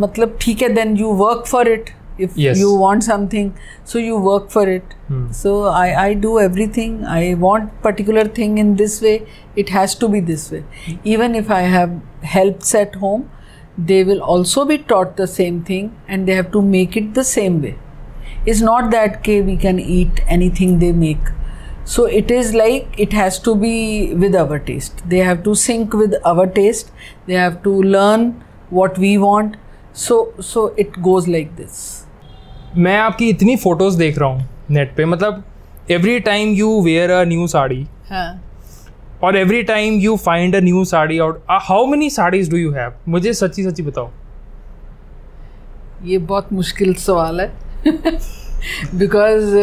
मतलब ठीक है then you work for it if Yes. you want something so you work for it. Hmm. so I, I do everything. I want particular thing in this way it has to be this way. Even if i have helps at home they will also be taught the same thing and they have to make it the same way. It's not that okay, we can eat anything they make. So it is like it has to be with our taste. They have to sync with our taste. They have to learn what we want. So so it goes like this मैं आपकी इतनी photos देख रहा हूँ net पे। मतलब every time you wear a new sari हाँ। और every time you find a new sari और how many saris do you have मुझे सच्ची सच्ची बताओ। ये बहुत मुश्किल सवाल है। बिकॉज़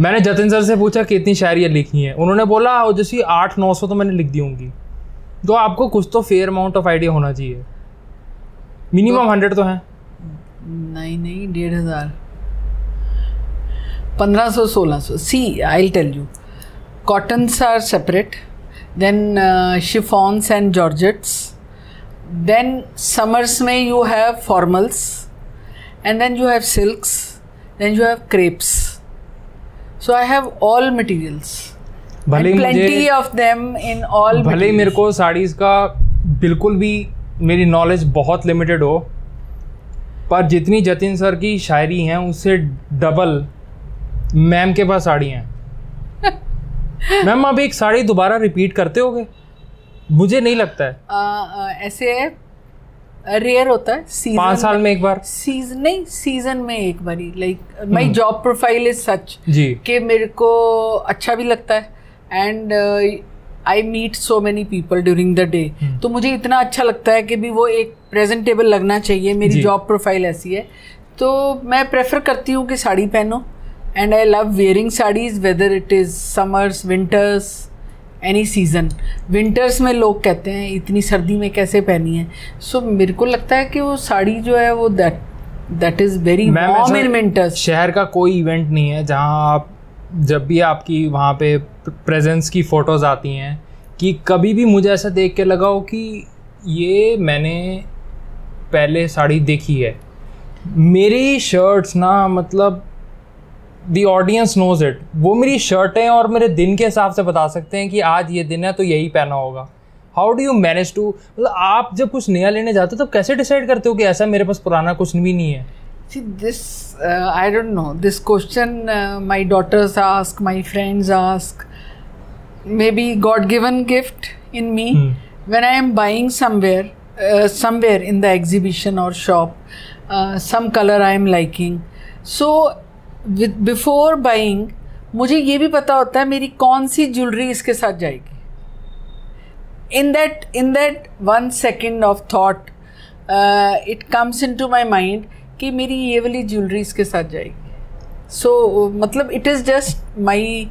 मैंने जतिन सर से पूछा कितनी शायरियाँ लिखी हैं। उन्होंने बोला "ओ, जैसी आठ नौ सौ तो मैंने लिख दी होंगी। तो आपको कुछ तो फेयर अमाउंट ऑफ़ आइडिया होना चाहिए। मिनिमम हंड्रेड तो तो हैं। नहीं नहीं डेढ़ हज़ार। पंद्रह सौ सोलह सौ। See I tell you cottons are separate then chiffons and georgettes then summers में you have formals and then you have silks then you have crepes so I have all materials भले ही of them in all भले ही मेरे को साड़ीज़ का बिल्कुल भी मेरी नॉलेज बहुत लिमिटेड हो पर जितनी जतिन सर की शायरी हैं उससे डबल मैम के पास साड़ी हैं। मैम आप एक साड़ी दोबारा रिपीट करते होगे? मुझे नहीं लगता है। आ, आ, ऐसे है रेयर होता है सीज़न पाँच साल में एक बार। सीज़न नहीं सीज़न में एक बार ही। Like my job profile is such जी। कि मेरे को अच्छा भी लगता है। And I meet so many people during the day तो मुझे इतना अच्छा लगता है कि भी वो एक प्रेजेंटेबल लगना चाहिए। मेरी जॉब प्रोफ़ाइल ऐसी है। तो मैं प्रेफर करती हूँ कि साड़ी पहनो। And I love wearing saris whether it is summers winters any season winters में लोग कहते हैं इतनी सर्दी में कैसे पहनी है? सो so, मेरे को लगता है कि वो साड़ी जो है वो that that is very warm in winters शहर का कोई इवेंट नहीं है जहाँ आप जब भी आपकी वहाँ पे प्रेजेंस की फ़ोटोज़ आती हैं कि कभी भी मुझे ऐसा देख के लगा हो कि ये मैंने पहले साड़ी देखी है। मेरी शर्ट्स ना मतलब दी ऑडियंस नोज़ इट वो मेरी शर्टें और मेरे दिन के हिसाब से बता सकते हैं कि आज ये दिन है तो यही पहना होगा। How do you manage to मतलब आप जब कुछ नया लेने जाते हो तो कैसे डिसाइड करते हो कि ऐसा मेरे पास पुराना कुछ भी नहीं है? This I don't know this question my daughters ask my friends ask maybe God given gift in me when I am buying somewhere somewhere in the exhibition और shop some colour I am liking so with, buying मुझे ये भी पता होता है मेरी कौन सी jewellery इसके साथ जाएगी। In that in that one second of thought it comes into my mind कि मेरी ये वाली ज्वेलरी इसके साथ जाएगी। सो so, मतलब it is just my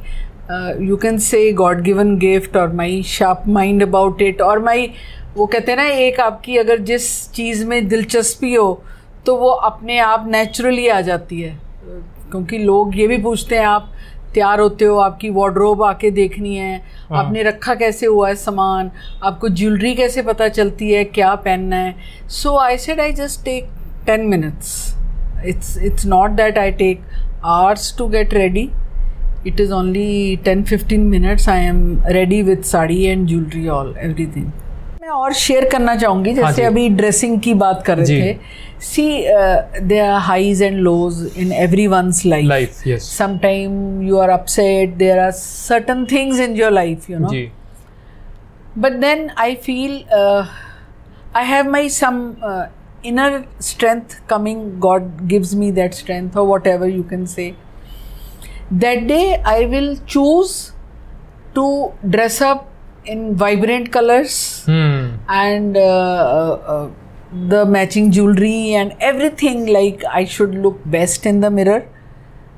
you can say God given gift और my sharp mind about it और माई वो कहते हैं ना एक आपकी अगर जिस चीज़ में दिलचस्पी हो तो वो अपने आप नेचुरली आ जाती है। क्योंकि लोग ये भी पूछते हैं आप तैयार होते हो आपकी वार्ड्रोब आके देखनी है आपने रखा कैसे हुआ है सामान आपको ज्वेलरी कैसे पता चलती है क्या पहनना है? So I said I just take ten minutes it's it's not that I take hours to get ready it is only ten fifteen minutes I am ready with sari and jewellery all everything मैं और share करना चाहूँगी हाँ जैसे जी। अभी dressing की बात कर रहे थे। see uh, there are highs and lows in everyone's life. Life yes. Sometimes you are upset there are certain things in your life you know. Ji. but then i feel uh, i have my some uh, inner strength coming. God gives me that strength or whatever you can say. That day i will choose to dress up in vibrant colors hmm. and uh, uh, uh, the matching jewelry and everything like i should look best in the mirror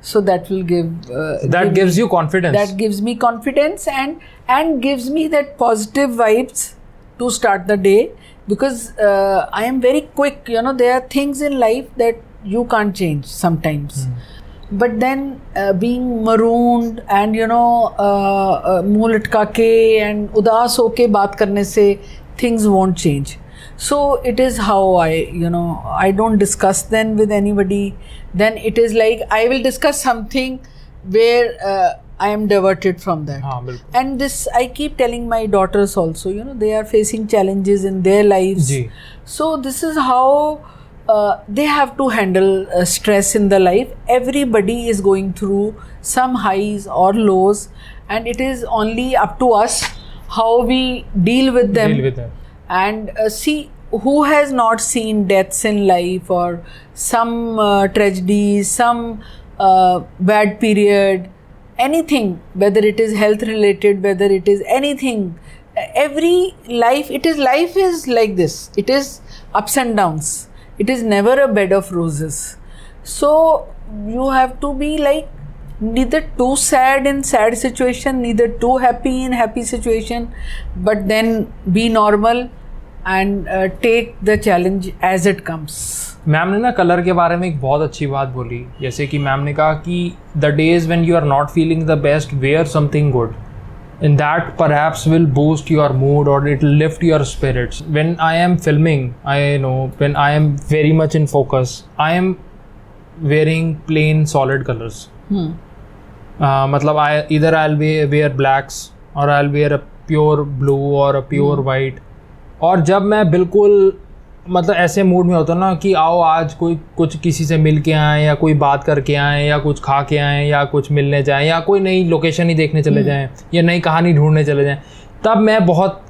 so that will give uh, that give gives me- you confidence that gives me confidence and and gives me that positive vibes to start the day because uh, i am very quick you know there are things in life that you can't change sometimes but then uh, being marooned and you know uh, uh, मुंह लटका के and उदास होके बात करने से things won't change so it is how i you know i don't discuss then with anybody. Then it is like i will discuss something where uh, i am diverted from that. Ah, and this i keep telling my daughters also you know they are facing challenges in their lives. Ji. so this is how uh, they have to handle uh, stress in the life. Everybody is going through some highs or lows and it is only up to us how we deal with them, deal with them and uh, see who has not seen deaths in life or some uh, tragedies some uh, bad period anything whether it is health related whether it is anything every life it is life is like this. It is ups and downs. It is never a bed of roses. So you have to be like neither too sad in sad situation neither too happy in happy situation but then be normal and uh, take the challenge as it comes ma'am ने ना colour के बारे में एक बहुत अच्छी बात बोली जैसे कि मैम ने कहा कि the days when you are not feeling the best wear something good perhaps will boost your mood or it will lift your spirits when i am filming i know when i am very much in focus i am wearing plain solid colors uh, मतलब I either I either I'll be wear blacks or I'll wear a pure blue और a pure white और जब मैं बिल्कुल मतलब ऐसे mood में होता ना कि आओ आज कोई कुछ किसी से मिल के आएँ या कोई बात करके आएँ या कुछ खा के आएँ या कुछ मिलने जाएँ या कोई नई लोकेशन ही देखने चले जाएँ या नई कहानी ढूँढने चले जाएँ तब मैं बहुत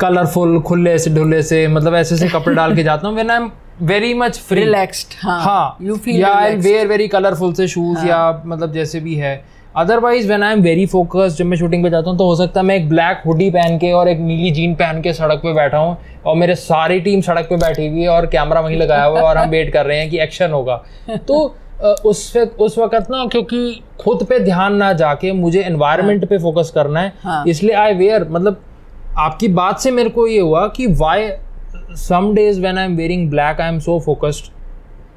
कलरफुल खुले से ढुले से मतलब ऐसे ऐसे कपड़े डाल के जाता हूँ। When I am very much free relaxed हाँ. हाँ. यू फील या आई वेयर वेरी कलरफुल से शूज़ हाँ. या मतलब जैसे भी है. Otherwise when I am very focused जब मैं शूटिंग पे जाता हूँ तो हो सकता है मैं एक ब्लैक हुडी पहन के और एक नीली जीन पहन के सड़क पे बैठा हूँ और मेरे सारी टीम सड़क पे बैठी हुई है और कैमरा वहीं लगाया हुआ है और हम वेट कर रहे हैं कि एक्शन होगा. तो उस वक्त उस वक्त ना क्योंकि खुद पे ध्यान ना जाके मुझे एनवायरनमेंट पे फोकस करना है हाँ। इसलिए आई वेयर मतलब आपकी बात से मेरे को ये हुआ कि why some days when I am wearing black I am so focused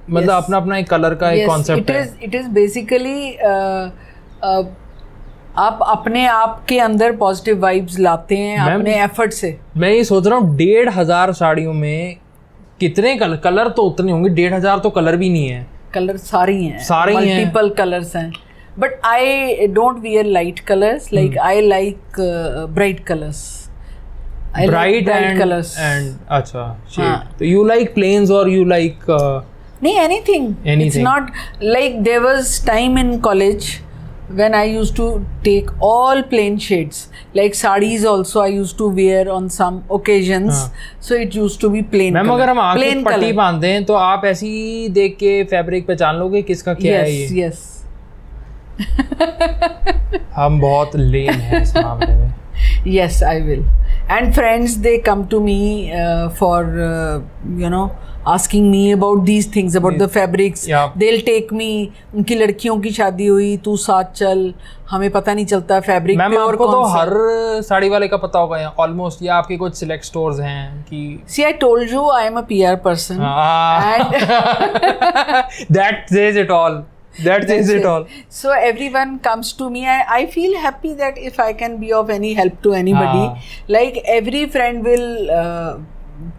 मतलब Yes. अपना अपना एक कलर का एक कॉन्सेप्ट है। इट इज़ बेसिकली आप अपने आप के अंदर पॉजिटिव वाइब्स लाते हैं अपने एफर्ट से। मैं ये सोच रहा हूँ डेढ़ हज़ार साड़ियों में कितने कलर कलर तो उतने होंगे डेढ़ हज़ार तो कलर भी नहीं है। कलर सारे ही। सारे हैं। मल्टीपल कलर्स हैं। But I don't wear light colours. Like I like bright colours bright and colours and अच्छा हाँ। shade. तो यू लाइक प्लेन्स और यू लाइक नहीं anything Anything. it's not like there was time in college when I used to take all plain shades like sarees also I used to wear on some occasions so it used to be plain ma'am. अगर हम आँखें plain पट्टी. बांधते हैं तो आप ऐसी ही देख के फैब्रिक पहचान लोगे किसका क्या है yes ये yes हम बहुत लेन हैं इस मामले में yes i will and friends they come to me uh, for uh, you know asking me about these things about the fabrics Yeah. they'll take me उनकी लड़कियों की शादी हुई तू साथ चल हमें पता नहीं चलता फैब्रिक मैम आपको तो सा हर साड़ी वाले का पता होगा ऑलमोस्ट या आपके कुछ सिलेक्ट स्टोर्स हैं कि See, I told you I am a PR person. Ah. that says it all that says it all So everyone comes to me. I, I feel happy that if I can be of any help to anybody, Ah. like every friend will uh,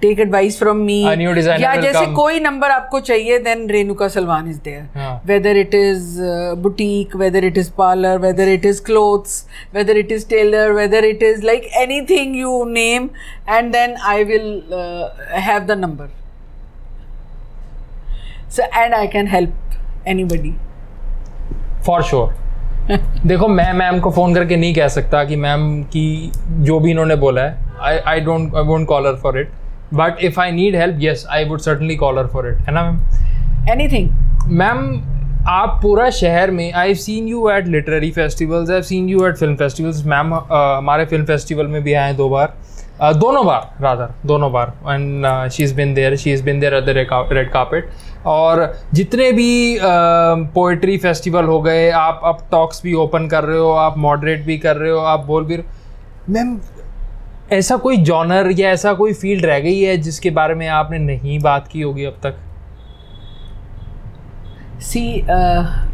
take advice from me. A new designer या will जैसे come. कोई number आपको चाहिए, then Renuka Salwan is there. हाँ. Whether it is uh, boutique, whether it is parlor, whether it is clothes, whether it is tailor, whether it is like anything you name, and then I will uh, have the number. So and I can help anybody. For sure देखो मैं ma'am को phone करके नहीं कह सकता कि ma'am की जो भी इन्होंने बोला है I I don't I won't call her for it but if I need help yes I would certainly call her for it है ना मैम Anything. मैम आप पूरा शहर में I seen you at literary festivals I seen you at film festivals ma'am हमारे film festival में भी आए दो बार. Uh, दोनों बार राधर दोनों बार. And she is been there she is been there at the red carpet और जितने भी पोइट्री फेस्टिवल हो गए आप अब टॉक्स भी ओपन कर रहे हो आप मॉडरेट भी कर रहे हो आप बोल भी मैम ऐसा कोई जॉनर या ऐसा कोई फ़ील्ड रह गई है जिसके बारे में आपने नहीं बात की होगी अब तक? सी uh,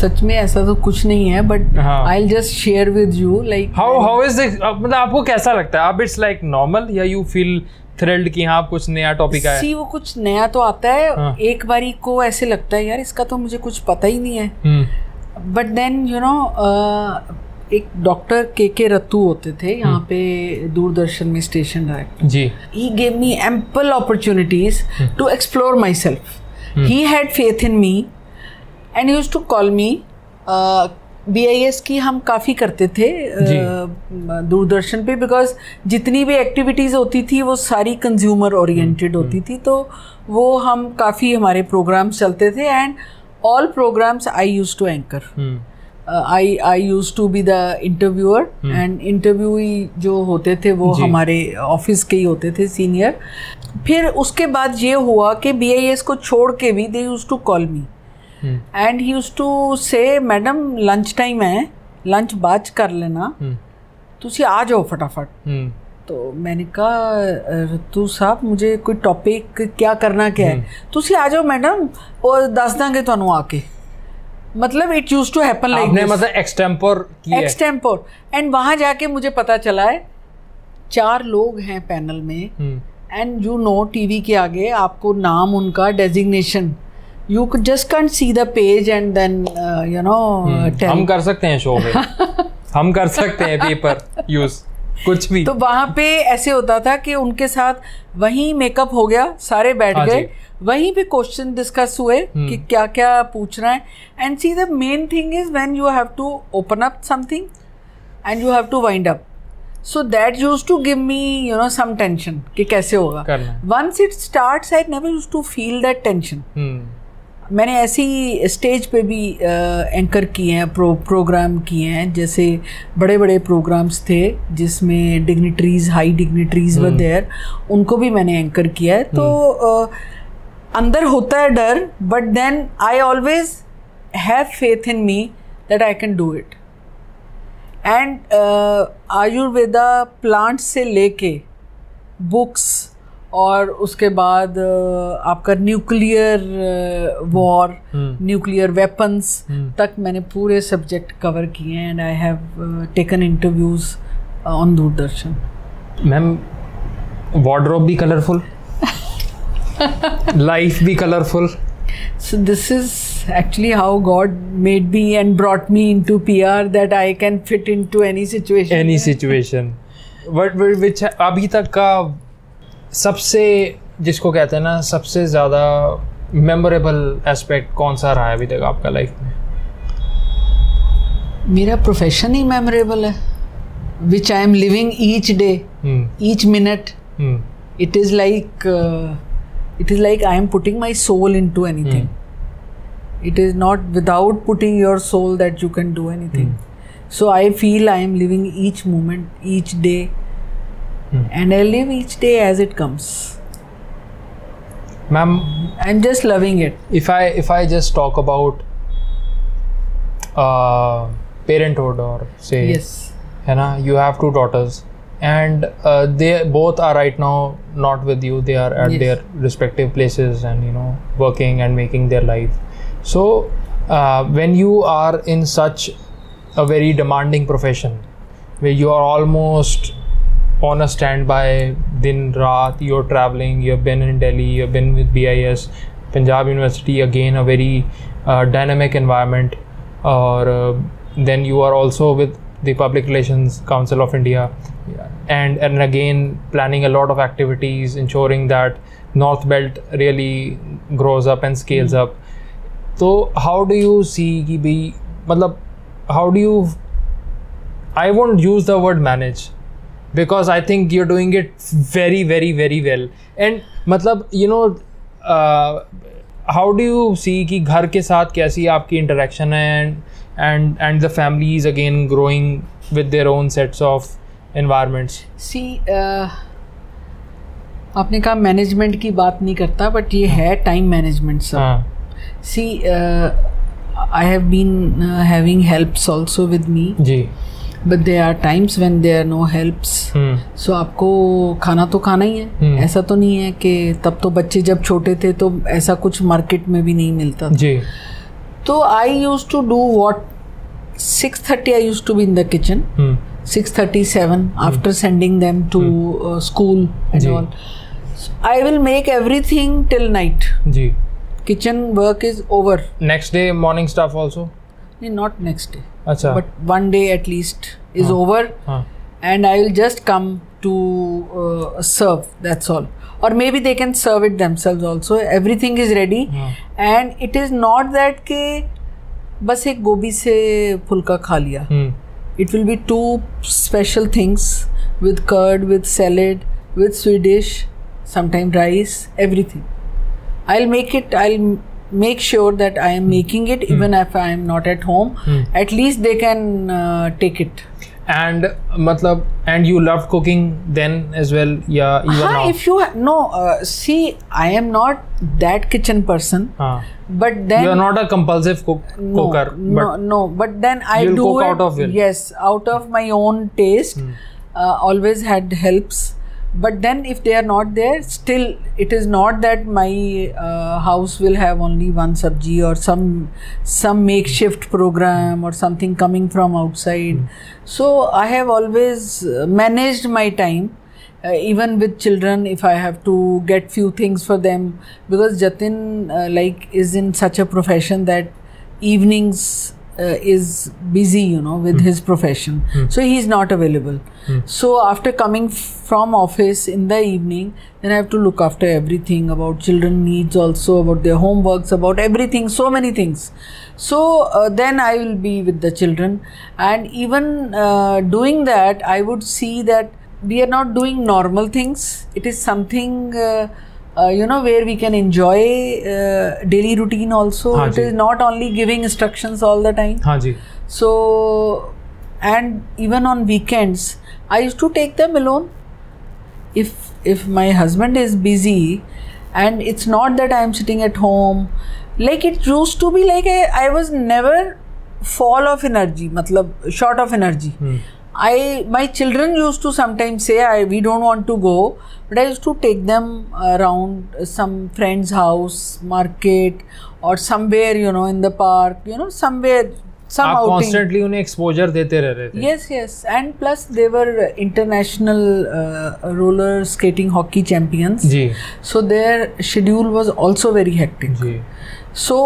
सच में ऐसा तो कुछ नहीं है बट हाँ. I just share with you like how how is मतलब आपको कैसा लगता है? आप इट्स लाइक नॉर्मल या यू फील थ्रिल्ड कि हाँ कुछ नया टॉपिक आया? सी वो कुछ नया तो आता है हाँ. एक बारी को ऐसे लगता है यार इसका तो मुझे कुछ पता ही नहीं है. हम्म। बट देन यू नो एक डॉक्टर के के रत्तू होते थे यहाँ पे दूरदर्शन में station director ji. He gave ample ample to explore my self he had faith in me and used to to call me. Uh, BIS की हम काफ़ी करते थे uh, दूरदर्शन पे बिकॉज़ जितनी भी एक्टिविटीज़ होती थी वो सारी कंज्यूमर ओरिएंटेड होती थी तो वो हम काफ़ी हमारे प्रोग्राम्स चलते थे and all programmes I used to anchor hmm. I I used to be the interviewer and interviewee जो होते थे वो हमारे ऑफ़िस के ही होते थे सीनियर फिर उसके बाद ये हुआ कि बी आई एस को छोड़ के भी they used to call me hmm and he use to say madam lunch time है लंच बाद 'ਚ कर लेना हम्म ਤੁਸੀਂ आ जाओ फटाफट हम्म तो मैंने कहा रतू साहब मुझे कोई टॉपिक क्या करना क्या है ਤੁਸੀਂ आ जाओ मैडम और दस देंगे ਤੁਹਾਨੂੰ आ के मतलब it use to happen like आपने मतलब एक्सटेम्पोर की है एक्सटेम्पोर एंड वहाँ जाके मुझे पता चला है चार लोग हैं पैनल में hmm and you know TV के आगे आपको नाम उनका designation you just can't see the page and then you know हम कर सकते हैं शो पे। हम कर सकते हैं पेपर यूज़ कुछ भी। तो वहाँ पे ऐसे होता था कि उनके साथ वहीं मेकअप हो गया सारे बैठ हाँ गए। वहीं पे क्वेश्चन डिस्कस हुए कि क्या क्या पूछना है। And see the main thing is when you have to open up something and you have to wind up so that used to give me you know some tension कि कैसे होगा। Once it starts I never used to feel that tension मैंने ऐसी stage पे भी anchor किए हैं pro programme किए हैं जैसे बड़े बड़े प्रोग्राम्स थे जिसमें dignitaries high dignitaries were there उनको भी मैंने एंकर किया है। तो अ, अंदर होता है डर but then I always have faith in me that I can do it and Ayurveda plant से लेके बुक्स और उसके बाद आपका न्यूक्लियर वॉर न्यूक्लियर वेपन्स तक मैंने पूरे सब्जेक्ट कवर किए हैं and I have taken interviews on Doordarshan. Ma'am wardrobe भी कलरफुल लाइफ भी colourful So this is actually how God made me and brought me into PR that I can fit into any situation. Any situation but which अभी तक का सबसे जिसको कहते हैं ना सबसे ज़्यादा मेमोरेबल एस्पेक्ट कौन सा रहा है अभी तक आपका लाइफ में? मेरा प्रोफेशन ही मेमोरेबल है which I am living each day each minute it is like it is like I am putting my soul into anything it is not without putting your soul that you can do anything so I feel I am living each moment each day Hmm. and I live each day as it comes. Ma'am, I'm just loving it. If I if I just talk about uh, parenthood or say yes, you know, you have two daughters and uh, they both are right now not with you they are at yes. their respective places and you know working and making their life so uh, when you are in such a very demanding profession where you are almost on a standby din raat you're traveling you've been in delhi you've been with bis punjab university again a very uh, dynamic environment or uh, then you are also with the public relations council of india yeah. and and again planning a lot of activities ensuring that north belt really grows up and scales mm. up so how do you see ki bhi, matlab, how do you i won't use the word manage because I think you are doing it very very very well and मतलब you know how do you see कि घर के साथ कैसी आपकी interaction है and and and the family is again growing with their own sets of environments see आपने कहा मैनेजमेंट की बात नहीं करता बट ये है time management sir see I have been having helps also with me ji. But there are times when there are no helps so आपको खाना तो खाना ही है। हम्म। ऐसा तो नहीं है कि तब तो बच्चे जब छोटे थे तो ऐसा कुछ मार्केट में भी नहीं मिलता जी। तो I used to do what six thirty I used to be in the kitchen six thirty seven after sending them to school and all I will make everything till night ji. Kitchen work is over next day morning stuff also? Not next day अच्छा। But one day at least is over and I will just come to serve that's all और maybe they can serve it themselves also everything is ready and it is not that के बस एक गोभी से फुलका खा लिया। It will be two special things with curd with salad with sweet dish sometime rice everything I will make it I make sure that I am making it, hmm. even if I am not at home. Hmm. At least they can uh, take it. And matlab, and you loved cooking then as well, yeah. Even Haan, if you ha- no, uh, see, I am not that kitchen person. Haan. But then you are not a compulsive cook, no, cooker. no, no. But then I do cook it, out of will. yes, out of my own taste. Hmm. Uh, always had helps but then if they are not there, still it is not that my uh, house will have only one sabji or some some makeshift program or something coming from outside. Hmm. So I have always uh, managed my time. Uh, even with children if i have to get few things for them because jatin uh, like is in such a profession that evenings uh, is busy, you know, with his profession, so he's not available. So after coming f- from office in the evening, then I have to look after everything about children needs, also about their homeworks, about everything, so many things. So uh, then I will be with the children, and even uh, doing that, I would see that we are not doing normal things. It is something. Uh, you know where we can enjoy uh, daily routine also? It is not only giving instructions all the time. so and even on weekends i used to take them alone. If if my husband is busy and it's not that i'm sitting at home like it used to be like I, was never fall of energy matlab short of energy. Hmm. I my children used to sometimes say I we don't want to go, but I used to take them around some friend's house, market, or somewhere you know in the park, you know somewhere some आप outing. Constantly उन्हें exposure देते रह रहे थे Yes, yes, and plus they were international uh, roller skating hockey champions. Ji So their schedule was also very hectic. Ji So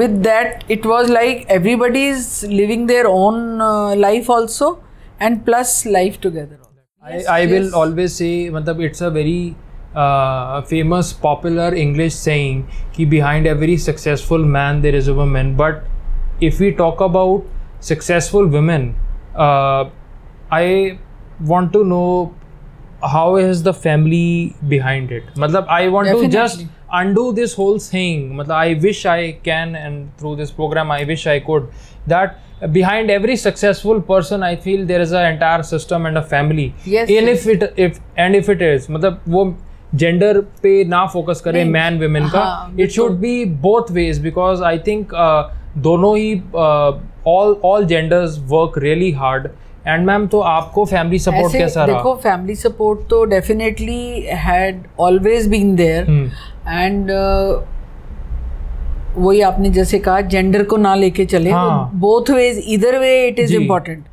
with that, it was like everybody is living their own uh, life also, and plus life together. Yes, I, yes. will always say, matlab, it's a very uh, famous popular English saying behind every successful man there is a woman. But if we talk about successful women, uh, I want to know how is the family behind it. Matlab, I want Definitely. to just undo this whole thing. Matlab, I wish I can, and through this program, I wish I could. That behind every successful person I feel there is an entire system and a family. Yes, and yes. if it if and if it is मतलब वो gender पे ना focus करे man women का it. Should be both ways because I think दोनों ही all all genders work really hard and ma'am तो आपको family support कैसा रहा? देखो फैमिली सपोर्ट तो definitely had always been there and वही आपने जैसे कहा जेंडर को ना लेके चले। Both ways either way it is important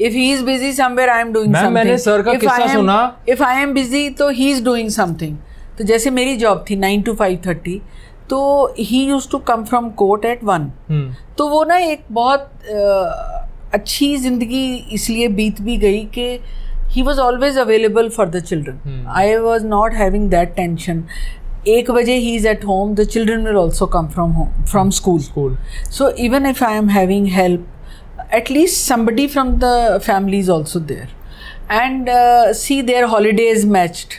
if he is busy somewhere I am doing ma'am, मैंने सर का किस्सा सुना। इफ़ आई एम बिज़ी तो ही इज़ डूइंग समथिंग तो जैसे मेरी जॉब थी नाइन टू फाइव थर्टी तो he used to come from court at one तो वो ना एक बहुत अच्छी ज़िंदगी इसलिए बीत भी गई कि he was always available for the children I was not having that tension एक बजे he is at home the children will also come from home from school school so even if I am having help at least somebody from the family is also there and see their holiday is matched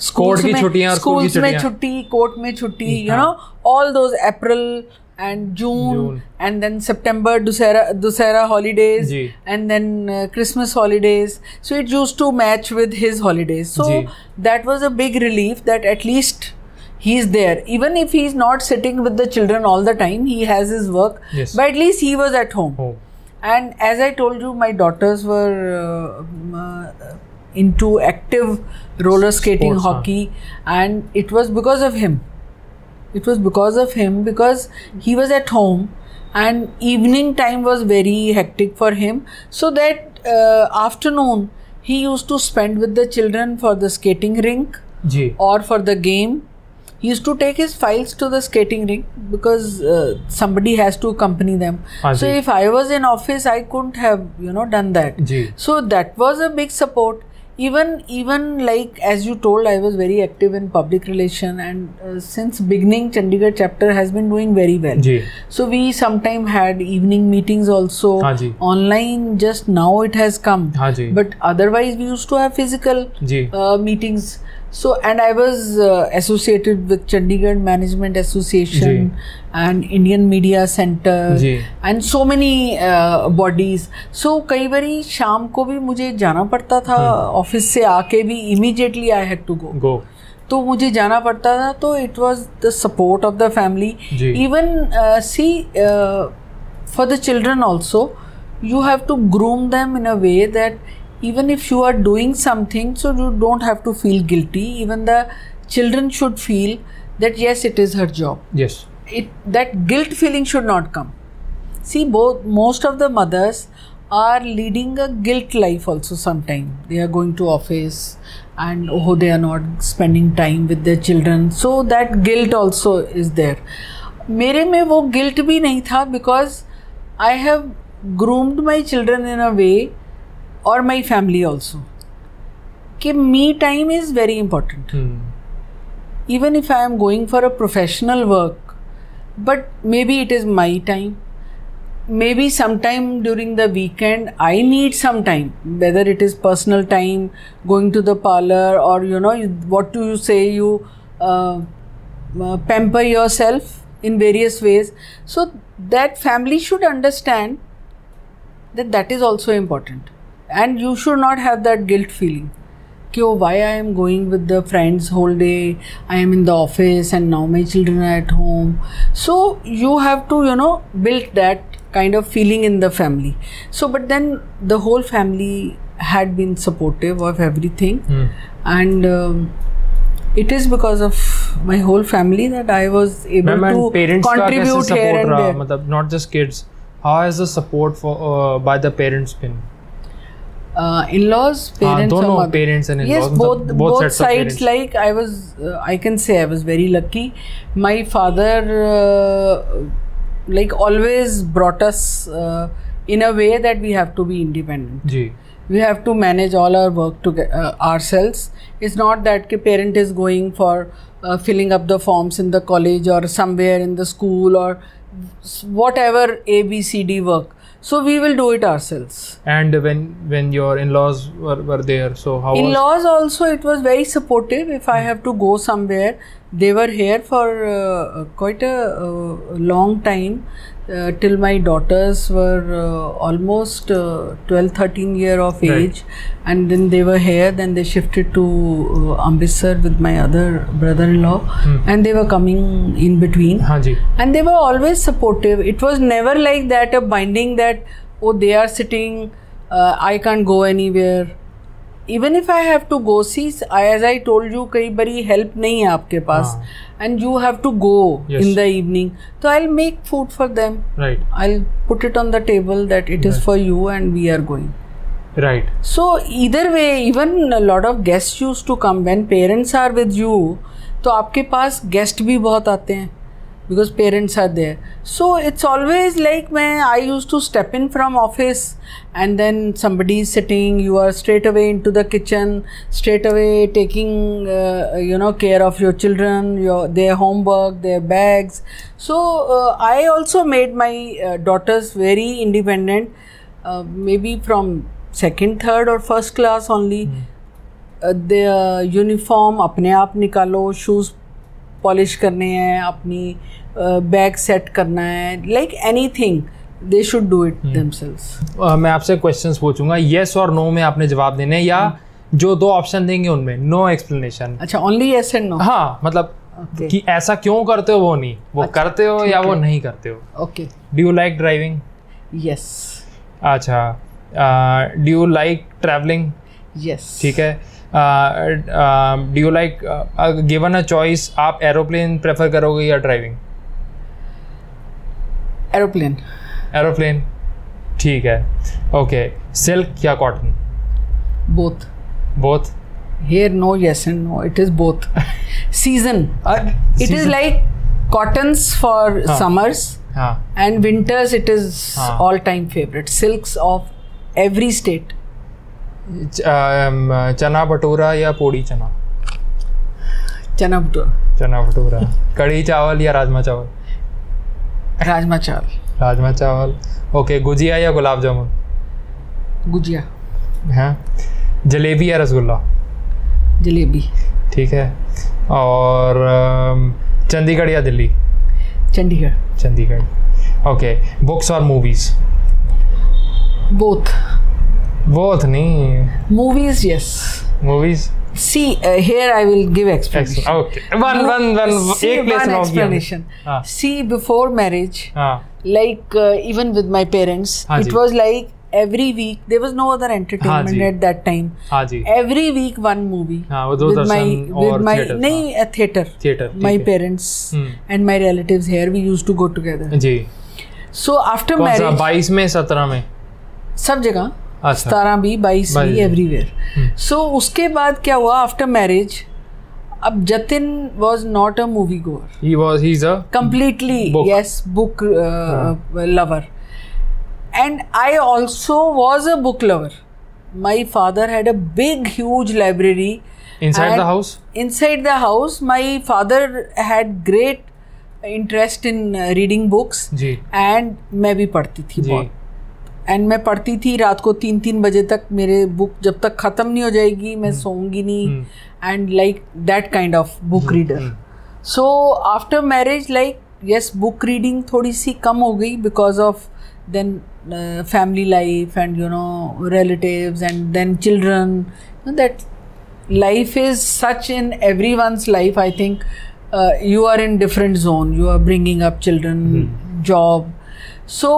school में छुट्टी court में छुट्टी you know all those April and June, June. and then September Dussehra Dussehra holidays जी। and then uh, Christmas holidays. So it used to match with his holidays. So जी। that was a big relief that at least he is there. Even if he is not sitting with the children all the time, he has his work. Yes. But at least he was at home. home And as I told you, my daughters were uh, uh, into active roller skating, Sports, huh? hockey, and it was because of him. It was because of him because he was at home and evening time was very hectic for him. So that uh, afternoon he used to spend with the children for the skating rink Ji. or for the game. He used to take his files to the skating rink because uh, somebody has to accompany them. Ah, so if I was in office, I couldn't have you know done that. Ji. So that was a big support Even even like as you told, I was very active in public relation, and uh, since beginning, Chandigarh chapter has been doing very well. Ji So we sometime had evening meetings also हाँ जी। online. Just now it has come. हाँ जी But otherwise, we used to have physical ji uh, meetings. So, and I was uh, associated with Chandigarh Management Association ji. and Indian Media Center ji and so many uh, bodies. So, कई बारी शाम को भी मुझे जाना पड़ता था office से आके भी immediately I had to go. गो तो मुझे जाना पड़ता था तो it was the support of the family. Even see for the children also you have to groom them in a way that even if you are doing something so you don't have to feel guilty even the children should feel that yes it is her job yes it that guilt feeling should not come see both most of the mothers are leading a guilt life also sometime they are going to office and oh they are not spending time with their children so that guilt also is there मेरे में वो guilt भी नहीं था because I have groomed my children in a way, or my family also. कि me time is very important. Hmm. Even if I am going for a professional work, but maybe it is my time. Maybe sometime during the weekend I need some time, whether it is personal time, going to the parlor, or you know, what do you say? You uh, uh, pamper yourself in various ways. So that family should understand that that is also important and you should not have that guilt feeling कि oh, why I am going with the friends whole day, I am in the office and now my children are at home. So you have to, you know, build that kind of feeling in the family. So, but then the whole family had been supportive of everything, hmm. and um, it is because of my whole family that I was able to contribute and there. Matlab, not just kids. How is the support for uh, by the parents been? Uh, in-laws ah, parents uh, or parents and in-laws. Yes both both, both sides like i was uh, i can say i was very lucky. My father uh, like always brought us uh, in a way that we have to be independent. Ji. we have to manage all our work to uh, ourselves. It's not that the parent is going for filling up the forms in the college or somewhere in the school or whatever a b c d work so we will do it ourselves. And when when your in-laws were, were there so how in was laws also it was very supportive. If i have to go somewhere they were here for uh, quite a uh, long time uh, till my daughters were uh, almost uh, 12 13 year of Right. age. And then they were here then they shifted to uh, amritsar with my other brother-in-law. And they were coming in between. and they were always supportive. It was never like that a binding that oh they are sitting uh, i can't go anywhere even if I have to go see I as I told you कई बारी help नहीं है आपके पास and you have to go in the evening तो I make food for them right I put it on the table that it is for you and we are going right so either way even lot of guest used to come when parents are with you तो आपके पास guest भी बहुत आते हैं। because parents are there so it's always like मैं I used to step in from office and then somebody is sitting you are straight away into the kitchen straight away taking uh, you know care of your children your their homework their bags so uh, I also made my uh, daughters very independent uh, maybe from second third or first class only the uniform अपने आप निकालो shoes polish करने हैं अपनी bag set करना है like anything they should do it themselves Uh, मैं आपसे क्वेश्चंस पूछूँगा येस और नो में आपने जवाब देने या जो दो ऑप्शन देंगे उनमें नो एक्सप्लेनेशन अच्छा ओनली यस एंड नो हाँ मतलब Okay. कि ऐसा क्यों करते हो वो नहीं? वो अच्छा, करते हो या वो नहीं करते हो? Okay do you like driving yes अच्छा do you like travelling yes ठीक है। Do you like given a choice आप एरोप्लेन प्रेफर करोगे या ड्राइविंग एरोप्लेन एरोप्लेन ठीक है. ओके सिल्क या cotton both both here no yes and no it is both season it is like cotton for summers and winters it is all time favourite silk of every state chana bhatura या पोड़ी चना? चना भटूरा. चना भटूरा. कढ़ी चावल या राजमा चावल? राजमा चावल. राजमा चावल. Okay gujiya या गुलाब जामुन? गुजिया. हाँ? जलेबी या रसगुल्ला? जलेबी. ठीक है. और चंडीगढ़ या दिल्ली? चंडीगढ़. चंडीगढ़. ओके बुक्स और मूवीज़? Both नहीं movies yes movies see uh, here i will give explanation okay one one one See, एक प्लेस one explanation हाँ see before marriage हाँ like uh, even with my parents हाँ it was like every week there was no other entertainment at that time हाँ every week one movie हाँ, with my with my theatre, नहीं a theater theatre my parents हम्म। and my relatives here we used to go together जी so after marriage बाईस में सत्रह में सब जगह अच्छा सतारह भी बाईस भी एवरीवेयर सो उसके बाद क्या हुआ? आफ्टर मैरिज अब Jatin was not a movie goer he was he. Completely yes book lover and I also was a book lover my father had a big huge library inside the house inside the house my father had great interest in reading books and मैं भी पढ़ती थी बहुत। And मैं पढ़ती थी रात को तीन तीन बजे तक। मेरे बुक जब तक ख़त्म नहीं हो जाएगी मैं सोऊँगी नहीं। And like that kind of book reader so after marriage like yes book reading थोड़ी सी कम हो गई because of then family life and you know relatives and then children that life is such in every life life I think you are in different zone you are bringing up children job so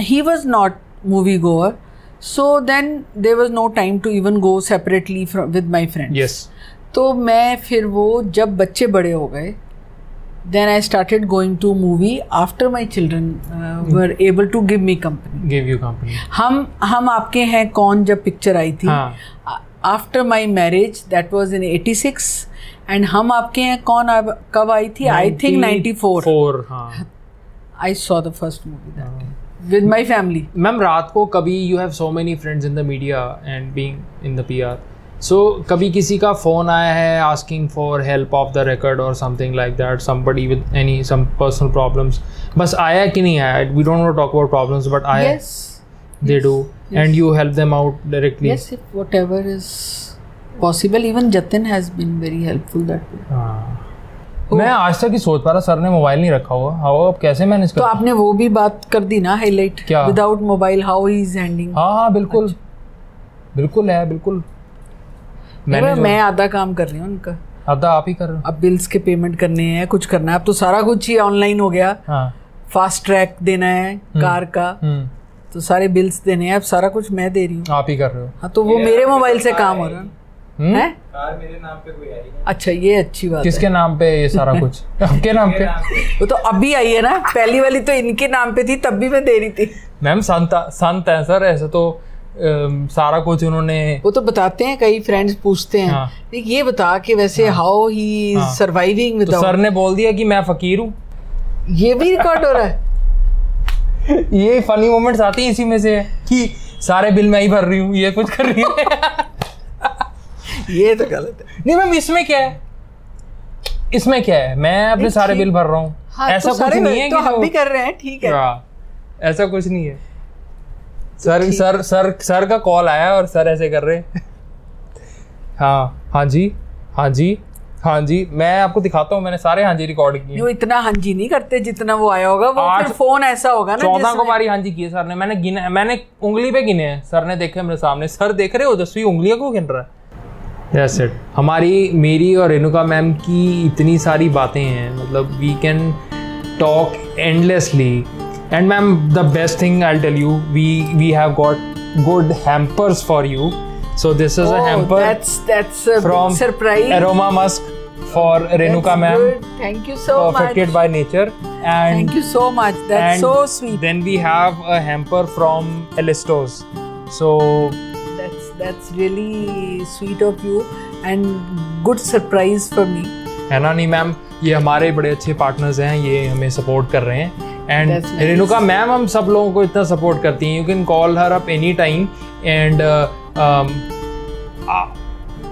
he was not movie goer so then there was no time to even go separately from with my friends. Yes तो मैं फिर वो जब बच्चे बड़े हो गए then I started going to movie after my children were able to give me company give you company Hum Hum Aapke Hain Koun जब पिक्चर आई थी? After my marriage that was in eighty six and Hum Aapke Hain Koun कब आई थी? I think ninety four I saw the first movie that with my family ma'am रात को कभी you have so many friends in the media and being in the PR so कभी किसी का phone आया है asking for help off the record और something like that somebody with any some personal problems बस आया कि नहीं आया? We don't want to talk about problems but आया they do and you help them out directly yes if whatever is possible even jatin has been very helpful that way. हाँ मैं आज तक ही सोच पा रहा सर ने मोबाइल नहीं रखा हुआ। हाउ अब कैसे मैनेज तो आपने वो भी बात कर दी ना हाईलाइट क्या? Without mobile how is handing हाँ हाँ बिल्कुल। अच्छा। बिल्कुल है बिल्कुल। मैंने मैं आधा काम कर रही हूँ उनका। आधा आप ही कर रहे हो। अब बिल्स के पेमेंट करने हैं कुछ करना है। अब तो सारा कुछ ही ऑनलाइन हो गया। हाँ। फास्ट ट्रैक देना है कार का। हम्म। तो सारे बिल्स देने हैं। अब सारा कुछ मैं दे रही हूँ। आप ही कर रहे हो। हाँ तो वो मेरे मोबाइल से काम हो रहा हम्म? है? कार मेरे नाम पे कोई आई नहीं। अच्छा ये अच्छी बात किसके नाम पे ये सारा कुछ? आपके नाम पे? वो तो अभी आई है ना पहली वाली तो इनके नाम पे थी तब भी मैं दे रही थी। मैम संत संत है सर ऐसे तो अम, सारा कुछ उन्होंने वो तो बताते हैं कई फ्रेंड्स पूछते हैं। हाँ। ये बता कि वैसे हाउ ही इज़ हाँ। सर्वाइविंग तो विदाउट सर ने बोल दिया कि मैं फकीर हूँ। ये भी रिकॉर्ड हो रहा है। ये फनी मोमेंट्स आती हैं इसी में से कि सारे बिल मैं ही भर रही हूँ ये कुछ कर रही है। ये तो गलत है। नहीं मैम इसमें क्या है? इसमें क्या है? मैं अपने सारे बिल भर रहा हूँ। हाँ, ऐसा तो कुछ नहीं है तो हम भी कर रहे हैं ठीक है। हाँ, ऐसा कुछ नहीं है। सर सर सर सर का कॉल आया और सर ऐसे कर रहे हाँ। हाँ जी हाँ जी हाँ जी मैं आपको दिखाता हूँ मैंने सारे हाँ जी रिकॉर्ड किए जो इतना हंजी नहीं करते जितना वो आया होगा वो फिर फ़ोन ऐसा होगा ना चौदह को बारी हाँ जी किए सर ने। मैंने गिने मैंने उंगली पे गिने हैं सर ने देखे मेरे सामने। सर देख रहे हो जसवी उंगलियों को गिन रहा है। That's it. हमारी मेरी और रेणुका मैम की इतनी सारी बातें हैं मतलब we can talk endlessly and ma'am the best thing I tell you we we have got good hampers for you so this is a Oh, hamper that's that's a from surprise aroma musk for renuka ma'am thank you so perfected much Perfected by nature and thank you so much that's so sweet Then we have a hamper from Elistos. So that's really sweet of you and good surprise for me. है ना? नहीं ma'am ये हमारे बड़े अच्छे partners हैं ये हमें सपोर्ट कर रहे हैं। And nice. रेणुका मैम हम सब लोगों को इतना सपोर्ट करती हैं। You can call her up any time and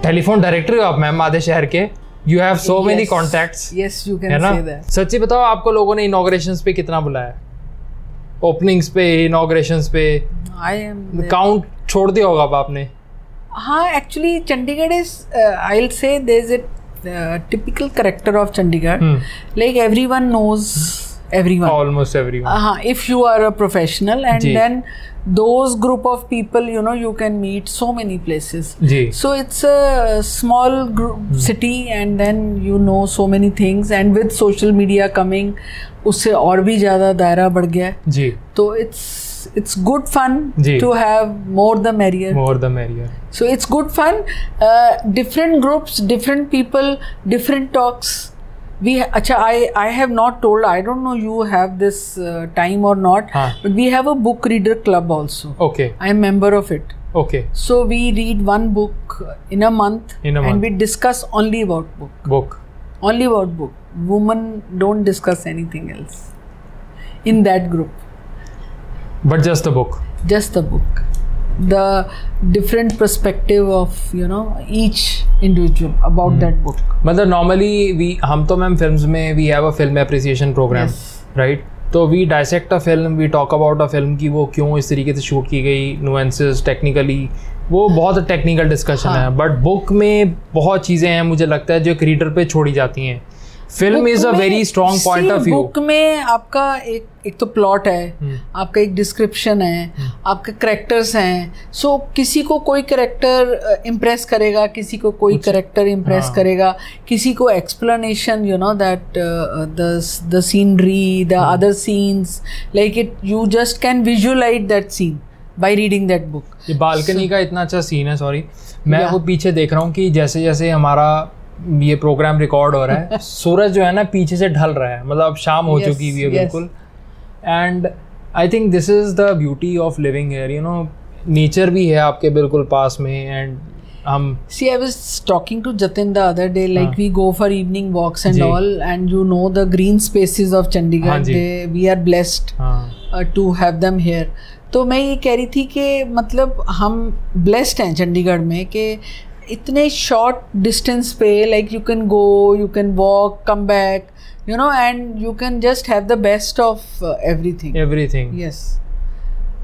telephone directory हो आप मैम आधे शहर के। You have so many Yes. Contacts yes you है can ना? say that. सच्ची बताओ आपको लोगों ने इनोग्रेशन पे कितना बुलाया? ओपनिंग्स पे इनाग्रेशन पे। काउंट छोड़ दिया होगा आपने? हाँ actually Chandigarh is I say typical character of Chandigarh. Like every one knows every one almost every हाँ if you are a professional and then those group of people, you know, you can meet so many places. जी So it's a small group hmm. city, and then you know so many things. And with social media coming, उससे और भी ज़्यादा दायरा बढ़ गया है. जी तो it's it's good fun जी. to have more the merrier. More the merrier So it's good fun. Uh, different groups, different people, different talks. we acha i i have not told i don't know you have this uh, time or not huh. but we have a book reader club also. Okay. I am member of it. Okay. So we read one book in a month in a and month. we discuss only about book. Book. Only about book. Women don't discuss anything else in that group. But just the book? Just the book. The different perspective of you know each individual about that book. मतलब normally we हम तो ma'am films में we have a film appreciation program Yes. Right तो we dissect a film we talk about a film की वो क्यों इस तरीके से शूट की गई नुएंसेस टेक्निकली वो बहुत टेक्निकल डिस्कशन हाँ. है बट बुक में बहुत चीज़ें हैं मुझे लगता है जो एक रीडर पे छोड़ी जाती हैं film is a very strong point of view book में आपका एक एक तो प्लॉट है हम्म। आपका एक डिस्क्रिप्शन है आपके करेक्टर्स हैं सो so, किसी को कोई करेक्टर इम्प्रेस करेगा किसी को कोई करेक्टर इम्प्रेस हाँ। करेगा किसी को explanation you know that the scenery the. Other scenes like it you just can visualise that scene by reading that book ये बालकनी का इतना अच्छा सीन है सॉरी मैं Yeah. वो पीछे देख रहा हूँ कि जैसे जैसे हमारा ये प्रोग्राम रिकॉर्ड हो रहा है। सूरज जो है ना पीछे से ढल रहा है। मतलब अब शाम हो चुकी हुई है बिल्कुल। And I think this is the beauty of living here you know nature भी है आपके बिल्कुल पास में and hmm see I was talking to Jatin the other day like we go for evening walks and all and you know the green spaces of Chandigarh they we are blessed to have them here तो मैं ये कह रही थी कि मतलब हम blessed हैं चंडीगढ़ में कि इतने शॉर्ट डिस्टेंस पे like you can go you can walk come back you know and you can just have the best of everything everything yes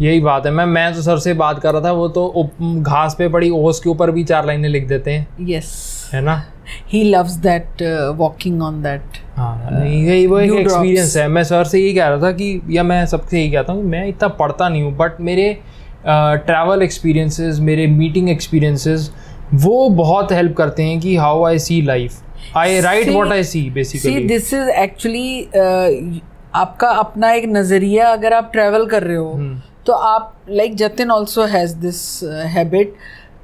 यही बात है। मैं मैं तो सर से बात कर रहा था वो तो घास पे पड़ी ओस के ऊपर भी चार लाइनें लिख देते हैं। Yes yes. है ना? He loves that walking on that यही वो एक एक्सपीरियंस है। मैं सर से यही कह रहा था कि या मैं सबसे यही कहता हूँ मैं इतना पढ़ता नहीं हूँ बट मेरे ट्रैवल uh, एक्सपीरियंसेस मेरे मीटिंग एक्सपीरियंसेस वो बहुत हेल्प करते हैं कि how I see life I write what I see basically this is actually आपका अपना एक नज़रिया अगर आप ट्रैवल कर रहे हो हम्म। तो आप like Jatin also has this habit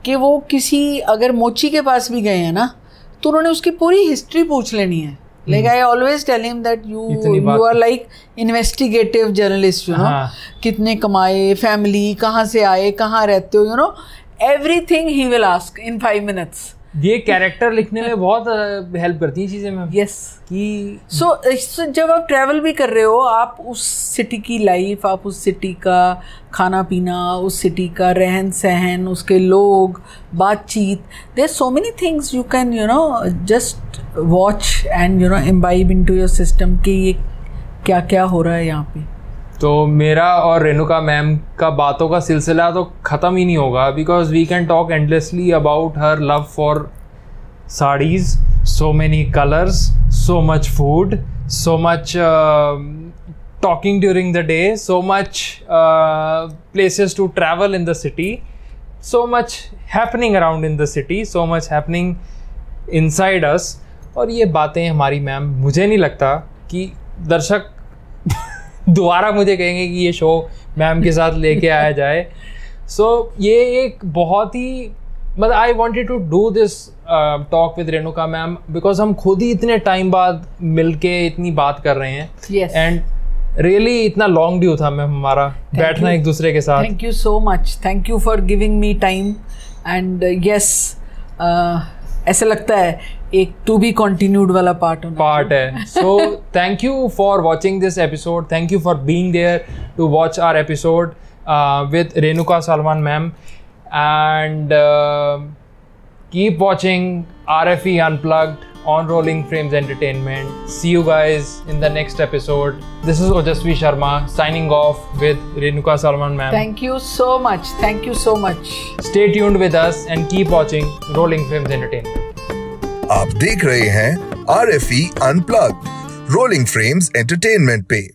कि वो किसी अगर मोची के पास भी गए हैं ना तो उन्होंने उसकी पूरी हिस्ट्री पूछ लेनी है like I always tell him that you you are like investigative journalist you know. कितने कमाए फैमिली कहाँ से आए कहाँ रहते हो you know everything he will ask in five minutes ये कैरेक्टर लिखने में बहुत हेल्प करती हैं चीज़ें मैं यस कि सो so, जब आप ट्रैवल भी कर रहे हो आप उस सिटी की लाइफ आप उस सिटी का खाना पीना उस सिटी का रहन सहन उसके लोग बातचीत there so many things you can you know just watch and you know imbibe into your system कि ये क्या क्या हो रहा है यहाँ पे। तो मेरा और रेणुका मैम का बातों का सिलसिला तो ख़त्म ही नहीं होगा because we can talk endlessly about her love for saris so many colours so much food so much talking during the day so much places to travel in the city so much happening around in the city so much happening inside us और ये बातें हमारी ma'am, मुझे नहीं लगता कि दर्शक दोबारा मुझे कहेंगे कि ये शो मैम के साथ लेके आया जाए। सो so, ये एक बहुत ही मतलब I wanted to do this talk with Renuka ma'am because हम खुद ही इतने टाइम बाद मिल के इतनी बात कर रहे हैं। And Yes. रियली इतना लॉन्ग ड्यू था मैम हमारा बैठना you. एक दूसरे के साथ। Thank you so much thank you for giving me time and yes ऐसा लगता है एक टू बी कंटिन्यूड वाला पार्ट होना part है so thank you for watching this episode thank you for being there to watch our episode uh, with Renuka Salman ma'am and uh, keep watching RFE Unplugged on Rolling Frames Entertainment see you guys in the next episode this is Ojasvi Sharma signing off with Renuka Salman ma'am thank you so much thank you so much stay tuned with us and keep watching Rolling Frames Entertainment आप देख रहे हैं R F E unplug rolling frames entertainment पे।